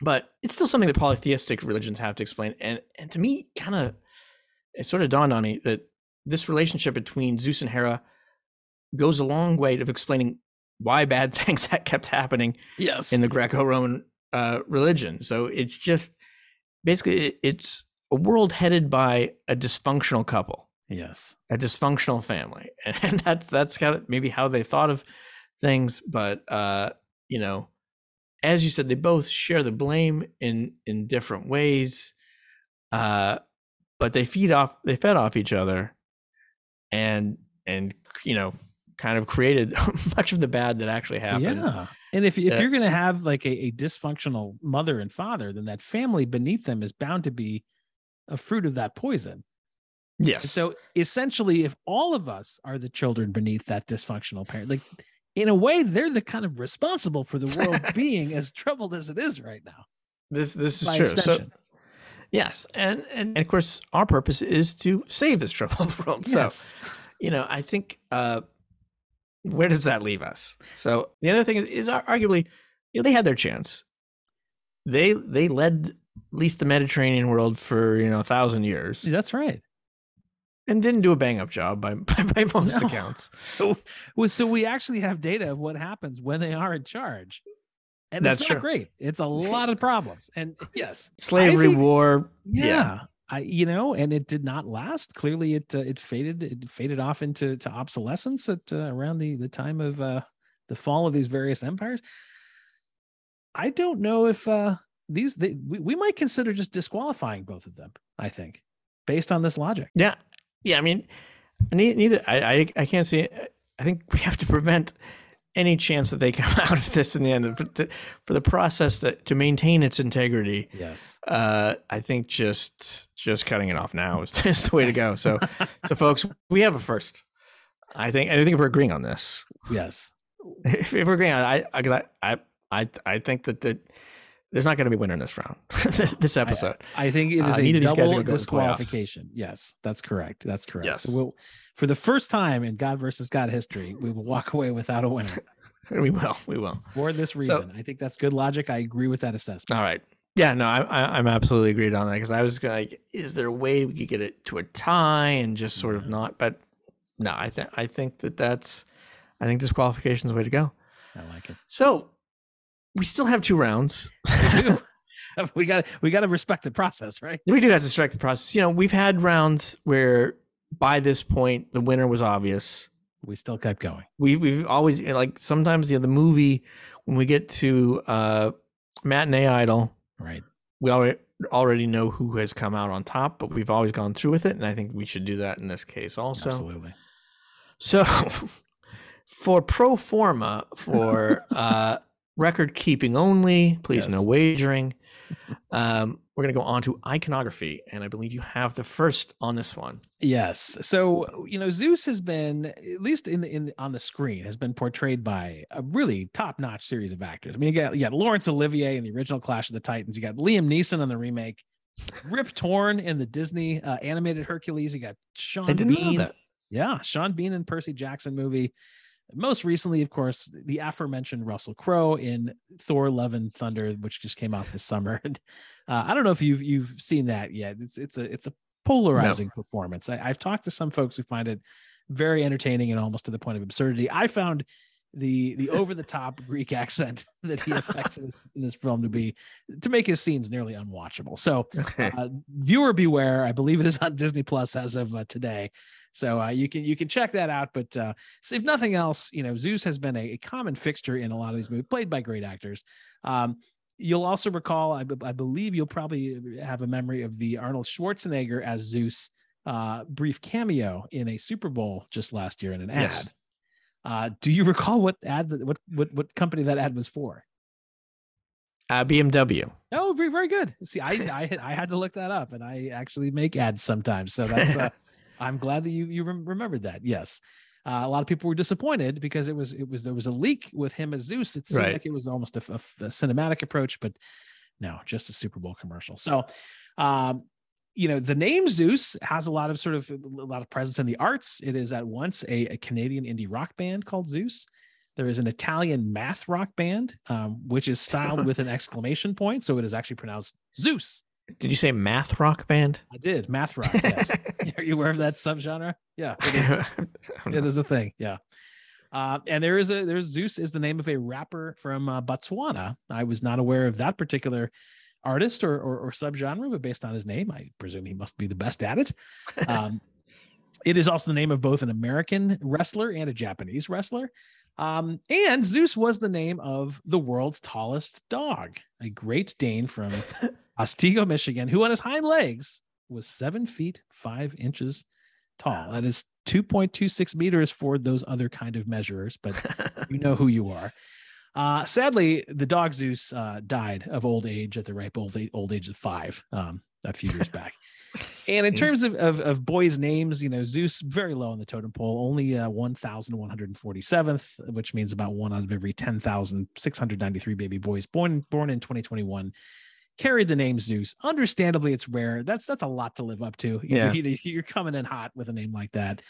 But it's still something that polytheistic religions have to explain. And and to me, kind of, it sort of dawned on me that this relationship between Zeus and Hera goes a long way of explaining why bad things had kept happening Yes. in the Greco-Roman uh, religion. So it's just basically it's a world headed by a dysfunctional couple, yes. a dysfunctional family, and that's that's kind of maybe how they thought of things. But uh, you know, as you said, they both share the blame in in different ways, uh, but they feed off they fed off each other, and and you know kind of created much of the bad that actually happened. Yeah. And if, if you're going to have like a, a dysfunctional mother and father, then that family beneath them is bound to be a fruit of that poison. Yes. And so essentially, if all of us are the children beneath that dysfunctional parent, like in a way, they're the kind of responsible for the world being as troubled as it is right now. this this is true. So extension. yes, and, and of course our purpose is to save this troubled world. So yes. you know, I think uh, where does that leave us? So the other thing is, is arguably, you know, they had their chance. They they led at least the Mediterranean world for you know a thousand years. That's right. And didn't do a bang up job by by, by most No. accounts. So, so we actually have data of what happens when they are in charge, and That's it's not true. great. It's a lot of problems, and yes, Slavery, think- war, yeah. yeah. I, you know, and it did not last. Clearly, it uh, it faded. It faded off into to obsolescence at uh, around the the time of uh, the fall of these various empires. I don't know if uh, these they, we, we might consider just disqualifying both of them. I think, based on this logic. Yeah, yeah. I mean, neither. I, I I can't see. I think we have to prevent any chance that they come out of this in the end for, to, for the process to, to maintain its integrity. Yes. Uh, I think just just cutting it off now is, is the way to go. So, so folks, we have a first. I think I think if we're agreeing on this, Yes. if, if we're agreeing on, I because I, I I I think that that there's not going to be a winner in this round, this episode. I think it is Uh, a neither of these guys are double gonna go to the playoff. disqualification. Yes, that's correct. That's correct. Yes. So we'll, for the first time in God versus God history, we will walk away without a winner we will, we will. for this reason. I think that's good logic. I agree with that assessment. All right. Yeah, no, I, I, I'm absolutely agreed on that because I was like, is there a way we could get it to a tie and just sort of not? But no, I think I think that that's, I think disqualification is the way to go. I like it. So we still have two rounds. We do. we got we got to respect the process, right? we do have to strike the process. You know, we've had rounds where by this point the winner was obvious. We still kept going. We we've always like sometimes you know, the movie when we get to uh matinee idol Right. we already already know who has come out on top, but we've always gone through with it, and I think we should do that in this case also. Absolutely. So, for pro forma, for uh, record keeping only, please no wagering. Um, we're gonna go on to iconography, and I believe you have the first on this one. Yes. So you know, Zeus has been at least in the in the, on the screen has been portrayed by a really top notch series of actors. I mean, you got you got Laurence Olivier in the original Clash of the Titans. You got Liam Neeson on the remake. Rip Torn in the Disney uh, animated Hercules. You got Sean I didn't Bean. know that. Yeah, Sean Bean and Percy Jackson movie. Most recently, of course, the aforementioned Russell Crowe in Thor: Love and Thunder, which just came out this summer. And uh, I don't know if you've you've seen that yet. It's it's a it's a polarizing performance. I, I've talked to some folks who find it very entertaining and almost to the point of absurdity. I found the the over the top Greek accent that he affects in this, in this film to be to make his scenes nearly unwatchable. So Okay. uh, viewer beware i believe it is on disney plus as of uh, today so uh, you can you can check that out but uh, if nothing else you know zeus has been a, a common fixture in a lot of these movies played by great actors um, you'll also recall I, I believe you'll probably have a memory of the arnold schwarzenegger as zeus uh, brief cameo in a super bowl just last year in an ad Yes. uh, do you recall what ad what, what what company that ad was for uh, BMW. Oh, very, very good. See, I, I, had- I had to look that up, and I actually make ads sometimes. So that's, uh, I'm glad that you you rem- remembered that. Yes, uh, a lot of people were disappointed because it was it was there was a leak with him as Zeus. It seemed Right. like it was almost a, a- a cinematic approach, but no, just a Super Bowl commercial. So, um, you know, the name Zeus has a lot of sort of a lot of presence in the arts. It is at once a, a Canadian indie rock band called Zeus. There is an Italian math rock band, um, which is styled with an exclamation point, so it is actually pronounced Zeus. Did you say math rock band? I did math rock. Yes. Are you aware of that subgenre? Yeah, it is it is a thing yeah uh, and there is a there's zeus is the name of a rapper from uh, botswana i was not aware of that particular artist or, or or subgenre but based on his name i presume he must be the best at it um, it is also the name of both an american wrestler and a japanese wrestler um, and zeus was the name of the world's tallest dog a great dane from otsego michigan who on his hind legs was seven feet five inches tall. That is 2.26 meters for those other kind of measurers, but you know who you are. Uh, sadly, the dog Zeus uh, died of old age at the ripe old, old age of five um, a few years back. And in terms of, of, of boys' names, you know, Zeus very low on the totem pole, only uh, 1,147th, which means about one out of every 10,693 baby boys born born in 2021 carried the name Zeus. Understandably, it's rare. That's that's a lot to live up to. You, Yeah. you, you're coming in hot with a name like that.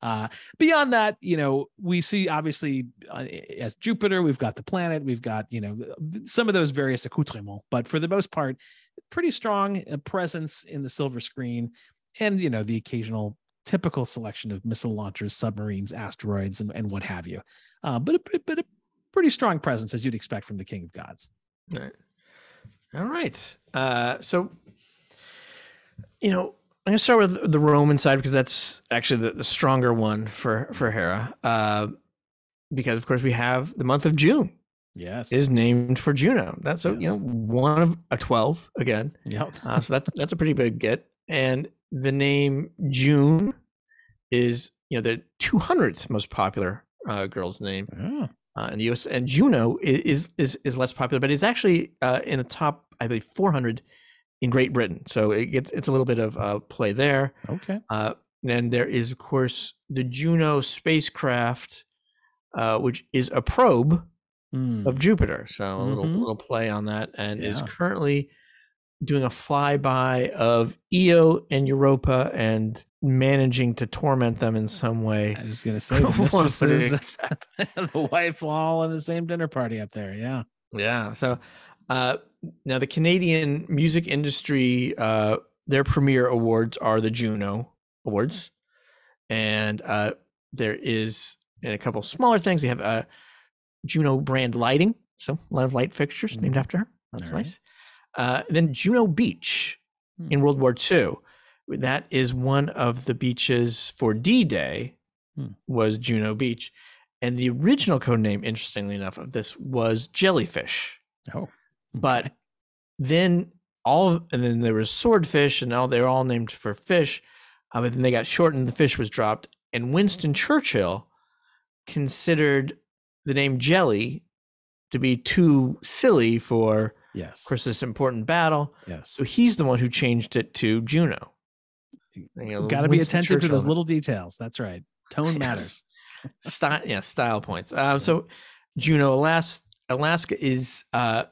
Uh, beyond that, you know, we see obviously uh, as Jupiter, we've got the planet, we've got you know some of those various accoutrements, but for the most part, pretty strong uh, presence in the silver screen, and you know the occasional typical selection of missile launchers, submarines, asteroids, and, and what have you. Uh, but a, but a pretty strong presence as you'd expect from the King of Gods. All right. All right. Uh, so, you know, I'm gonna start with the Roman side because that's actually the, the stronger one for for Hera. Uh, because of course we have the month of June Yes. is named for Juno. That's a you know one of a twelve again. Yep. Uh, so that's that's a pretty big get. And the name June is you know the 200th most popular uh, girl's name Oh, uh, in the U.S. And Juno is is is less popular, but it's actually uh, in the top I believe 400 in Great Britain. So it gets it's a little bit of uh, play there. okay. Uh, then there is of course the Juno spacecraft, uh, which is a probe Hmm. of Jupiter. So a little Mhm. little play on that, and is Yeah. currently doing a flyby of Io and Europa and managing to torment them in some way. I was gonna say the One would mistresses, the wife all in the same dinner party up there. Yeah. Yeah. So uh, now the Canadian music industry, uh, their premier awards are the Juno Awards, and uh, there is and a couple smaller things. You have uh, Juno brand lighting, so a lot of light fixtures named Mhm. after her. That's right. nice. Uh, then Juno Beach Hmm. in World War II. That is one of the beaches for D-Day. Hmm. Was Juno Beach, and the original code name, interestingly enough, of this was Jellyfish Oh. but then all of- and then there was swordfish and all they were all named for fish uh, but then they got shortened the fish was dropped and winston churchill considered the name jelly to be too silly for yes. of course this important battle yes. so he's the one who changed it to juneau You know, Got to be attentive to those little details. That's right. Tone Yes. matters. style yeah style points um so juno alaska alaska is uh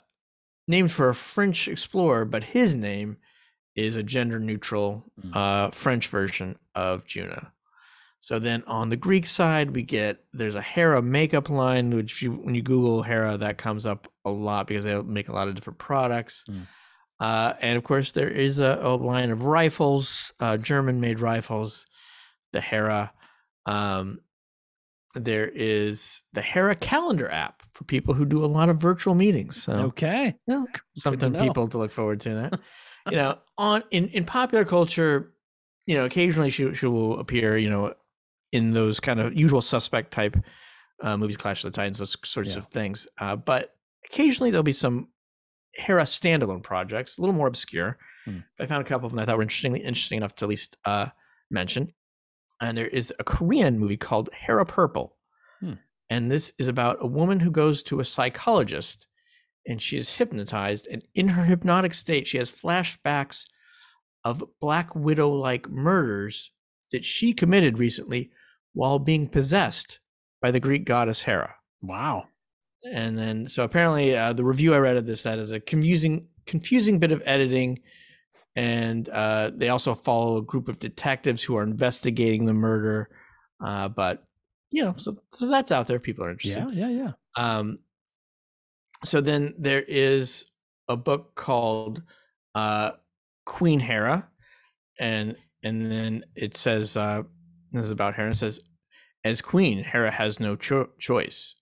named for a french explorer but his name is a gender neutral Mm. uh french version of juno so then on the greek side we get there's a hera makeup line which you when you google hera that comes up a lot because they make a lot of different products Mm. uh, and of course there is a, a line of rifles uh, german made rifles the hera um, there is the Hera calendar app for people who do a lot of virtual meetings. So Okay. you know, something know. people to look forward to. That you know, on in in popular culture, you know, occasionally she she will appear, you know, in those kind of usual suspect type uh, movies, Clash of the Titans, those sorts Yeah. of things. Uh, but occasionally there'll be some Hera standalone projects, a little more obscure. Hmm. I found a couple of them I thought were interestingly interesting enough to at least uh, mention. And there is a Korean movie called Hera Purple. Hmm. And this is about a woman who goes to a psychologist and she is hypnotized. And in her hypnotic state, she has flashbacks of Black Widow like murders that she committed recently while being possessed by the Greek goddess Hera. Wow. And then, so apparently, uh, the review I read of this that is a confusing, confusing bit of editing, and uh, they also follow a group of detectives who are investigating the murder. Uh, but you know, so so that's out there. People are interested. Yeah. Yeah. Yeah. Um, so then there is a book called uh, Queen Hera, and and then it says uh, this is about Hera. It says, as queen, Hera has no cho- choice.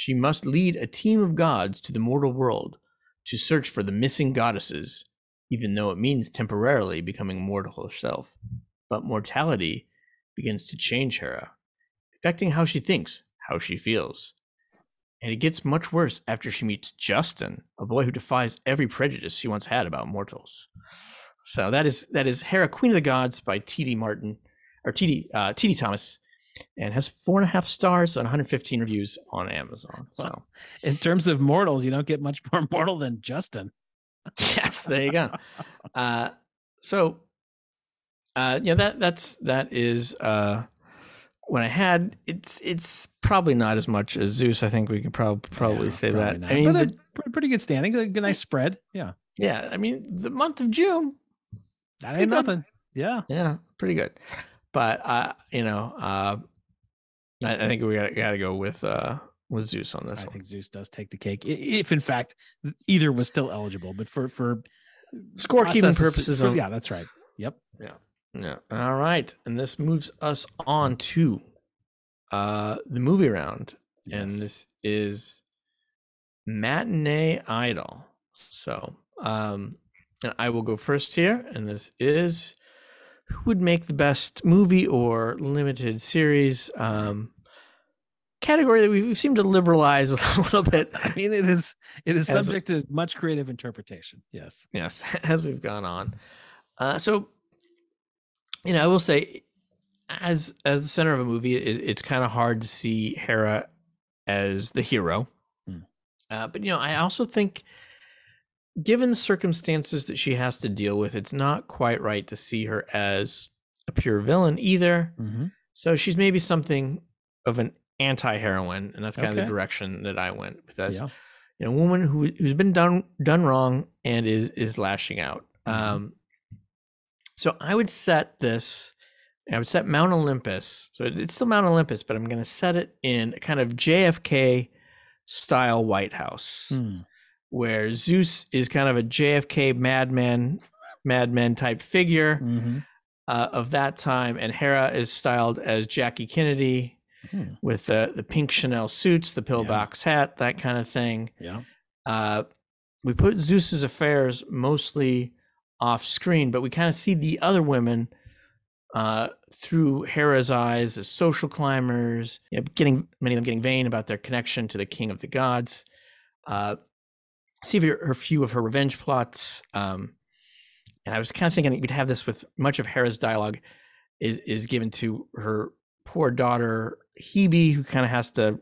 She must lead a team of gods to the mortal world to search for the missing goddesses, even though it means temporarily becoming mortal herself. But mortality begins to change Hera, affecting how she thinks, how she feels. And it gets much worse after she meets Justin, a boy who defies every prejudice she once had about mortals. So that is that is Hera, Queen of the Gods by T.D. Martin or T.D. Uh, T.D. Thomas, and has four and a half stars on 115 reviews on Amazon. So Wow. In terms of mortals, you don't get much more mortal than Justin. yes, there you go. Uh, so, uh, yeah, that that's that is uh, what I had. It's it's probably not as much as Zeus. I think we could probably probably Yeah, say probably that. not. I mean, but the- a pretty good standing. A good- nice spread. Yeah. yeah, I mean, the month of June, That ain't good. nothing. Yeah. yeah, pretty good. But uh, you know, uh, I, I think we got got to go with uh with Zeus on this I one. think Zeus does take the cake, if in fact either was still eligible. But for for Scorekeeping purposes, for- yeah, that's right. Yep. Yeah. Yeah. All right, and this moves us on to uh the movie round, and this is matinee idol. So, um, and I will go first here, and this is who would make the best movie or limited series um category that we've, seemed to liberalize a little bit I mean, it is it is As- subject to much creative interpretation. Yes. yes as we've gone on uh so you know i will say as as the center of a movie it, it's kind of hard to see hera as the hero Hmm. uh, but you know i also think given the circumstances that she has to deal with it's not quite right to see her as a pure villain either Mm-hmm. so she's maybe something of an anti-heroine and that's kind of the direction that i went with as Yeah. you know, a woman who who's been done done wrong and is is lashing out. Mhm. Um, so I would set this. I would set Mount Olympus. So it's still Mount Olympus, but I'm going to set it in a kind of JFK style White House, Hmm. Where Zeus is kind of a JFK madman, madman type figure Mhm. uh, of that time, and Hera is styled as Jackie Kennedy Hmm. with the the pink Chanel suits, the pillbox hat, that kind of thing. Yeah. Uh, we put Zeus's affairs mostly off screen, but we kind of see the other women uh, through Hera's eyes as social climbers, you know, getting many of them getting vain about their connection to the king of the gods. Uh, see her, her few of her revenge plots. Um, and I was kind of thinking we'd have this with much of Hera's dialogue is is given to her poor daughter Hebe, who kind of has to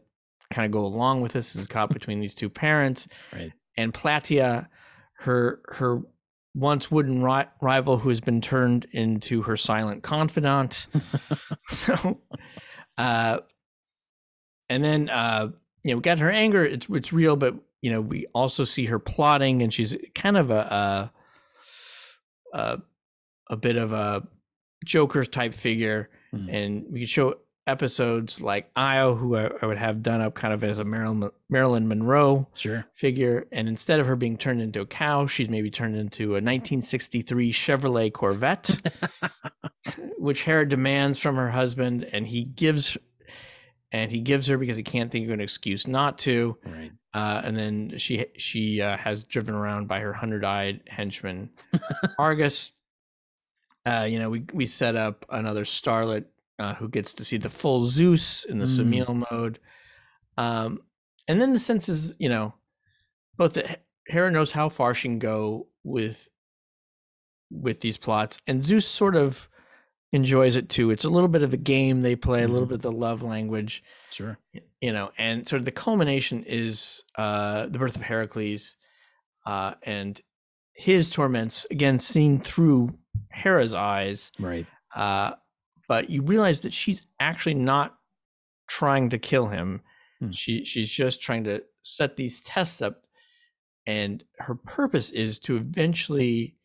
kind of go along with this, is caught between these two parents Right. and Plataea, her her once wooden ri- rival who has been turned into her silent confidant. so, uh, and then uh, you know, we got her anger. It's it's real, but you know, we also see her plotting, and she's kind of a a, a, a bit of a Joker type figure. Hmm. And we could show episodes like Io, who I, I would have done up kind of as a Marilyn Marilyn Monroe Sure. figure, and instead of her being turned into a cow, she's maybe turned into a 1963 Chevrolet Corvette, which Hera demands from her husband, and he gives, and he gives her because he can't think of an excuse not to. Right. Uh, and then she she uh, has driven around by her hundred-eyed henchman Argus. Uh, you know, we we set up another starlet uh, who gets to see the full Zeus in the Mm. Semele mode. Um, and then the sense is, you know, both that Hera knows how far she can go with with these plots, and Zeus sort of enjoys it too. It's a little bit of the game they play, a little Mhm. bit of the love language Sure. you know and sort of the culmination is uh the birth of heracles uh and his torments again seen through hera's eyes Right. uh but you realize that she's actually not trying to kill him Hmm. she she's just trying to set these tests up and her purpose is to eventually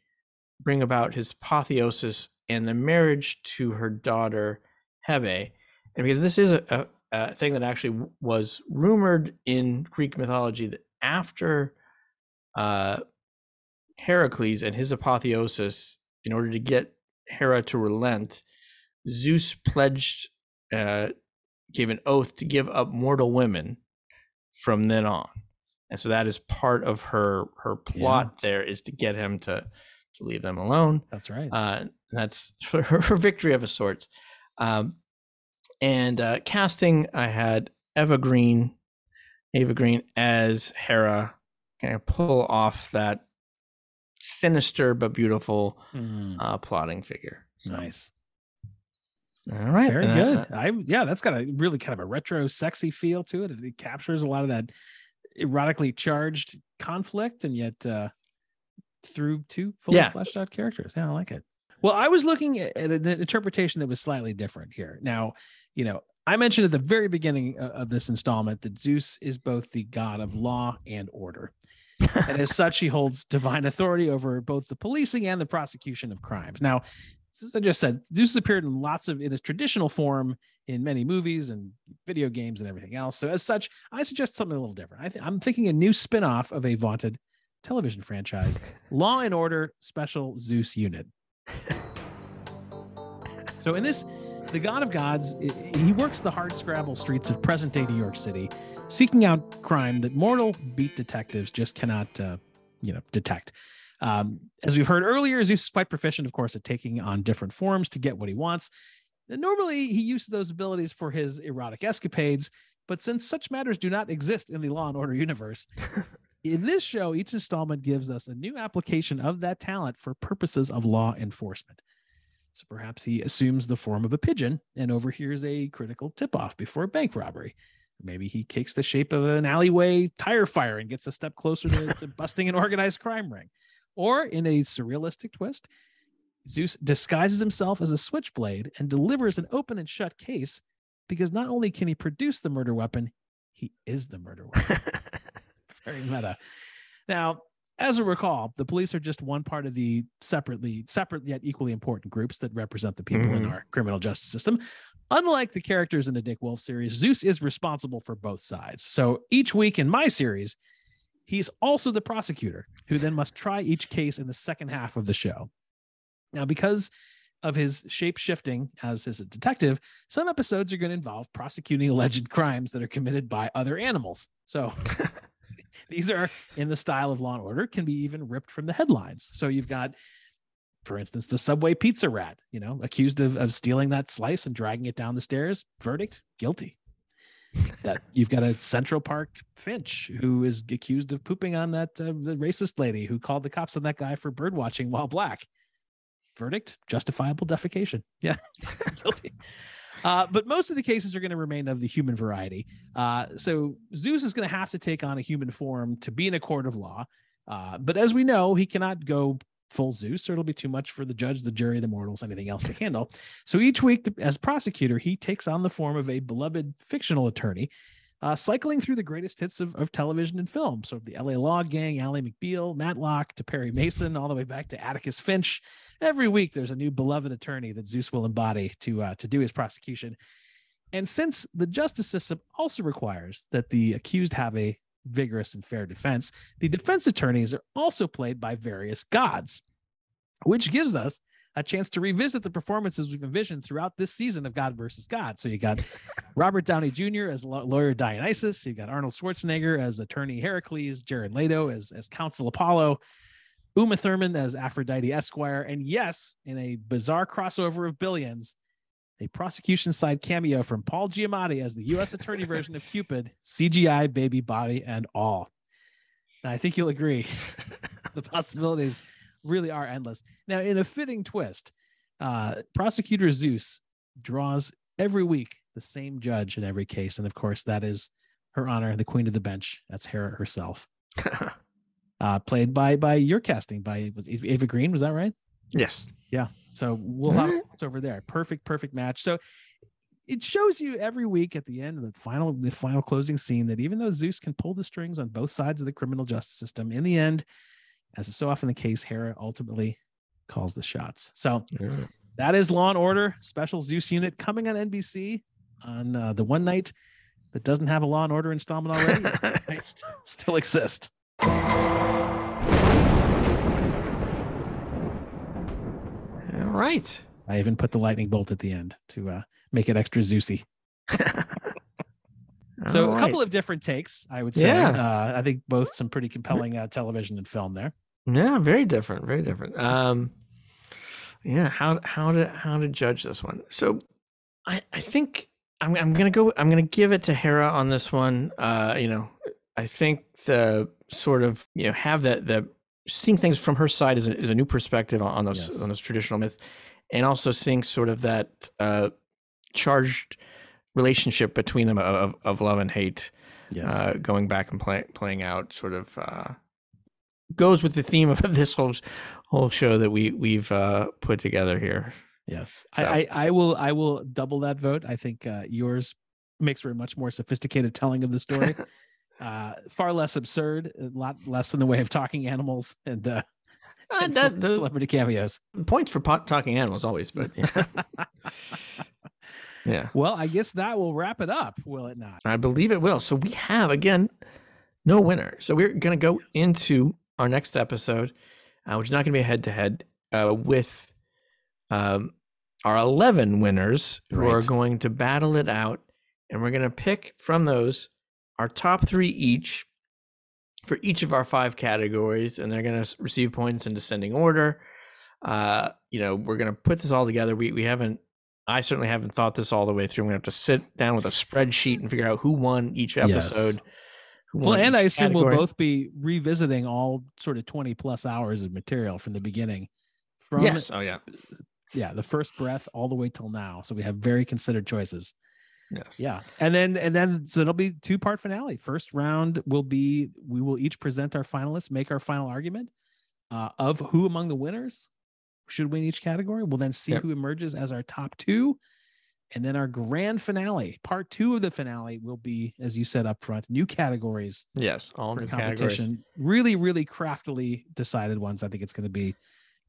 bring about his apotheosis and the marriage to her daughter hebe. And because this is a, a, a thing that actually was rumored in greek mythology that after uh heracles and his apotheosis in order to get hera to relent zeus pledged uh gave an oath to give up mortal women from then on. And so that is part of her her plot there is to get him to to leave them alone That's right. uh, that's for her, victory of a sort. Um, and uh, casting, I had Eva Green, Eva Green as Hera, kind of pull off that sinister but beautiful Mm, uh, plotting figure. So, nice. All right. Very and good. that- I yeah, that's got a really kind of a retro sexy feel to it. It captures a lot of that erotically charged conflict and yet uh through two fully Yeah. fleshed out characters. Yeah, I like it. Well, I was looking at, an interpretation that was slightly different here. Now, you know, I mentioned at the very beginning uh, of this installment that Zeus is both the god of law and order. and as such, he holds divine authority over both the policing and the prosecution of crimes. Now, as I just said, Zeus has appeared in lots of in his traditional form in many movies and video games and everything else. So as such, I suggest something a little different. I th- I'm thinking a new spin-off of a vaunted television franchise, Law and Order Special Zeus Unit. So in this, the God of Gods, he works the hard scrabble streets of present-day New York City, seeking out crime that mortal beat detectives just cannot, uh, you know, detect. Um, as we've heard earlier, Zeus is quite proficient, of course, at taking on different forms to get what he wants. And normally, he uses those abilities for his erotic escapades, but since such matters do not exist in the Law and Order universe, in this show, each installment gives us a new application of that talent for purposes of law enforcement. So perhaps he assumes the form of a pigeon and overhears a critical tip off before a bank robbery. Maybe he takes the shape of an alleyway tire fire and gets a step closer to, to busting an organized crime ring. Or in a surrealistic twist, Zeus disguises himself as a switchblade and delivers an open and shut case because not only can he produce the murder weapon, he is the murder weapon. Very meta. Now, as a recall, the police are just one part of the separately, separate yet equally important groups that represent the people in Mhm. our criminal justice system. Unlike the characters in the Dick Wolf series, Zeus is responsible for both sides. So each week in my series, he's also the prosecutor who then must try each case in the second half of the show. Now, because of his shape shifting as, his detective, some episodes are going to involve prosecuting alleged crimes that are committed by other animals. So these are in the style of Law and Order, can be even ripped from the headlines. So you've got, for instance, the subway pizza rat, you know, accused of, of stealing that slice and dragging it down the stairs. Verdict guilty. that you've got a Central Park Finch who is accused of pooping on that uh, racist lady who called the cops on that guy for bird watching while black. Verdict justifiable defecation. Yeah, guilty. Uh, but most of the cases are going to remain of the human variety. Uh, so Zeus is going to have to take on a human form to be in a court of law. Uh, but as we know, he cannot go full Zeus, or it'll be too much for the judge, the jury, the mortals, anything else to handle. So each week, as prosecutor, he takes on the form of a beloved fictional attorney, uh, cycling through the greatest hits of, of television and film. So the LA Law Gang, Ally McBeal, Matlock to Perry Mason, all the way back to Atticus Finch. Every week, there's a new beloved attorney that Zeus will embody to uh, to do his prosecution. And since the justice system also requires that the accused have a vigorous and fair defense, the defense attorneys are also played by various gods, which gives us a chance to revisit the performances we've envisioned throughout this season of God versus God. So you got Robert Downey Jr. as law- lawyer Dionysus, you got Arnold Schwarzenegger as attorney Heracles, Jared Leto as as counsel Apollo, Uma Thurman as Aphrodite Esquire, and yes, in a bizarre crossover of billions, a prosecution side cameo from Paul Giamatti as the U.S. attorney version of Cupid, CGI baby body and all. Now, I think you'll agree, the possibilities really are endless. Now, in a fitting twist, uh, prosecutor Zeus draws every week the same judge in every case, and of course, that is her honor, the queen of the bench. That's Hera herself, uh, played by by your casting by Ava Green. Was that right? yes. Yeah. So we'll have it's over there. Perfect, perfect match. So it shows you every week at the end of the final the final closing scene that even though Zeus can pull the strings on both sides of the criminal justice system, in the end, as is so often the case, Hera ultimately calls the shots. So that is Law and Order Special Zeus Unit coming on NBC on uh, the one night that doesn't have a Law and Order installment already. It st- still exists. All right. I even put the lightning bolt at the end to uh, make it extra Zeusy. So All a couple of different takes, I would say. Yeah. Uh, I think both some pretty compelling uh, television and film there. Yeah, very different, very different. Um, yeah, how how to how to judge this one? So, I I think I'm I'm gonna go. I'm gonna give it to Hera on this one. Uh, you know, I think the sort of you know have that the seeing things from her side is a, is a new perspective on, on those Yes. on those traditional myths, and also seeing sort of that uh, charged relationship between them of of love and hate Yes. uh, going back and play, playing out sort of uh, goes with the theme of this whole whole show that we we've uh, put together here. yes. so- I, I I will I will double that vote. I think uh, yours makes for a much more sophisticated telling of the story. uh, far less absurd, a lot less in the way of talking animals and uh, Uh, and that- the- celebrity cameos. points for pot talking animals always, but yeah. yeah, Well, I guess that will wrap it up, will it not? I believe it will. So we have again no winner. So we're gonna go into our next episode, uh, which is not gonna be a head to head with um, our eleven winners who are going to battle it out, and we're gonna pick from those our top three each for each of our five categories, and they're gonna receive points in descending order. Uh, you know, we're gonna put this all together. We we haven't. I certainly haven't thought this all the way through. I'm gonna have to sit down with a spreadsheet and figure out who won each Yes. episode. who Well, won and I each assume we'll both be revisiting all sort of 20 plus hours of material from the beginning. From Yes. Oh yeah. yeah, the first breath all the way till now. So we have very considered choices. Yes. Yeah. And then and then so it'll be two part finale. First round will be we will each present our finalists, make our final argument uh, of who among the winners should win each category. We'll then see Yep. who emerges as our top two. And then our grand finale, part two of the finale, will be, as you said up front, new categories Yes. All new categories. competition. Really, really craftily decided ones. I think it's going to be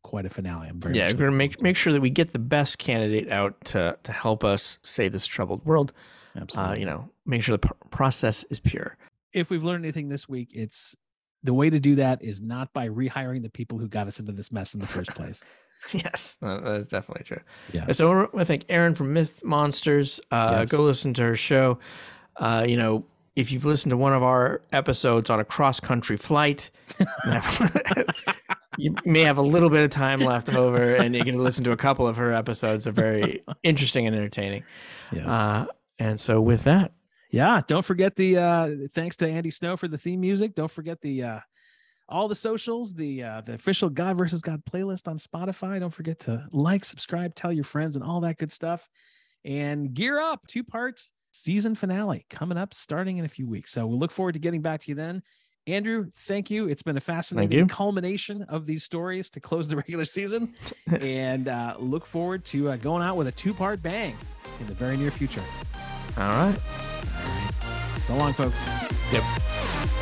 quite a finale. I'm very Yeah, we're gonna make make sure that we get the best candidate out to to help us save this troubled world. to. Uh, Absolutely. you know, make sure the pr- process is pure. if we've learned anything this week, it's the way to do that is not by rehiring the people who got us into this mess in the first place. Yes, uh, that's definitely true. Yeah. So I thank Erin from Myth Monsters. Uh, Yes. Go listen to her show. Uh, you know, if you've listened to one of our episodes on a cross country flight, you may have a little bit of time left over, and you can listen to a couple of her episodes. They're very interesting and entertaining. yes. Uh, and so with that, yeah. Don't forget the uh thanks to Andy Snow for the theme music. Don't forget the uh all the socials, the uh the official God versus God playlist on Spotify. Don't forget to like, subscribe, tell your friends, and all that good stuff. And gear up, two parts season finale coming up starting in a few weeks. So we'll look forward to getting back to you then. Andrew, thank you. It's been a fascinating culmination of these stories to close the regular season. and uh, look forward to uh, going out with a two part bang in the very near future. all right. So long, folks. Yep.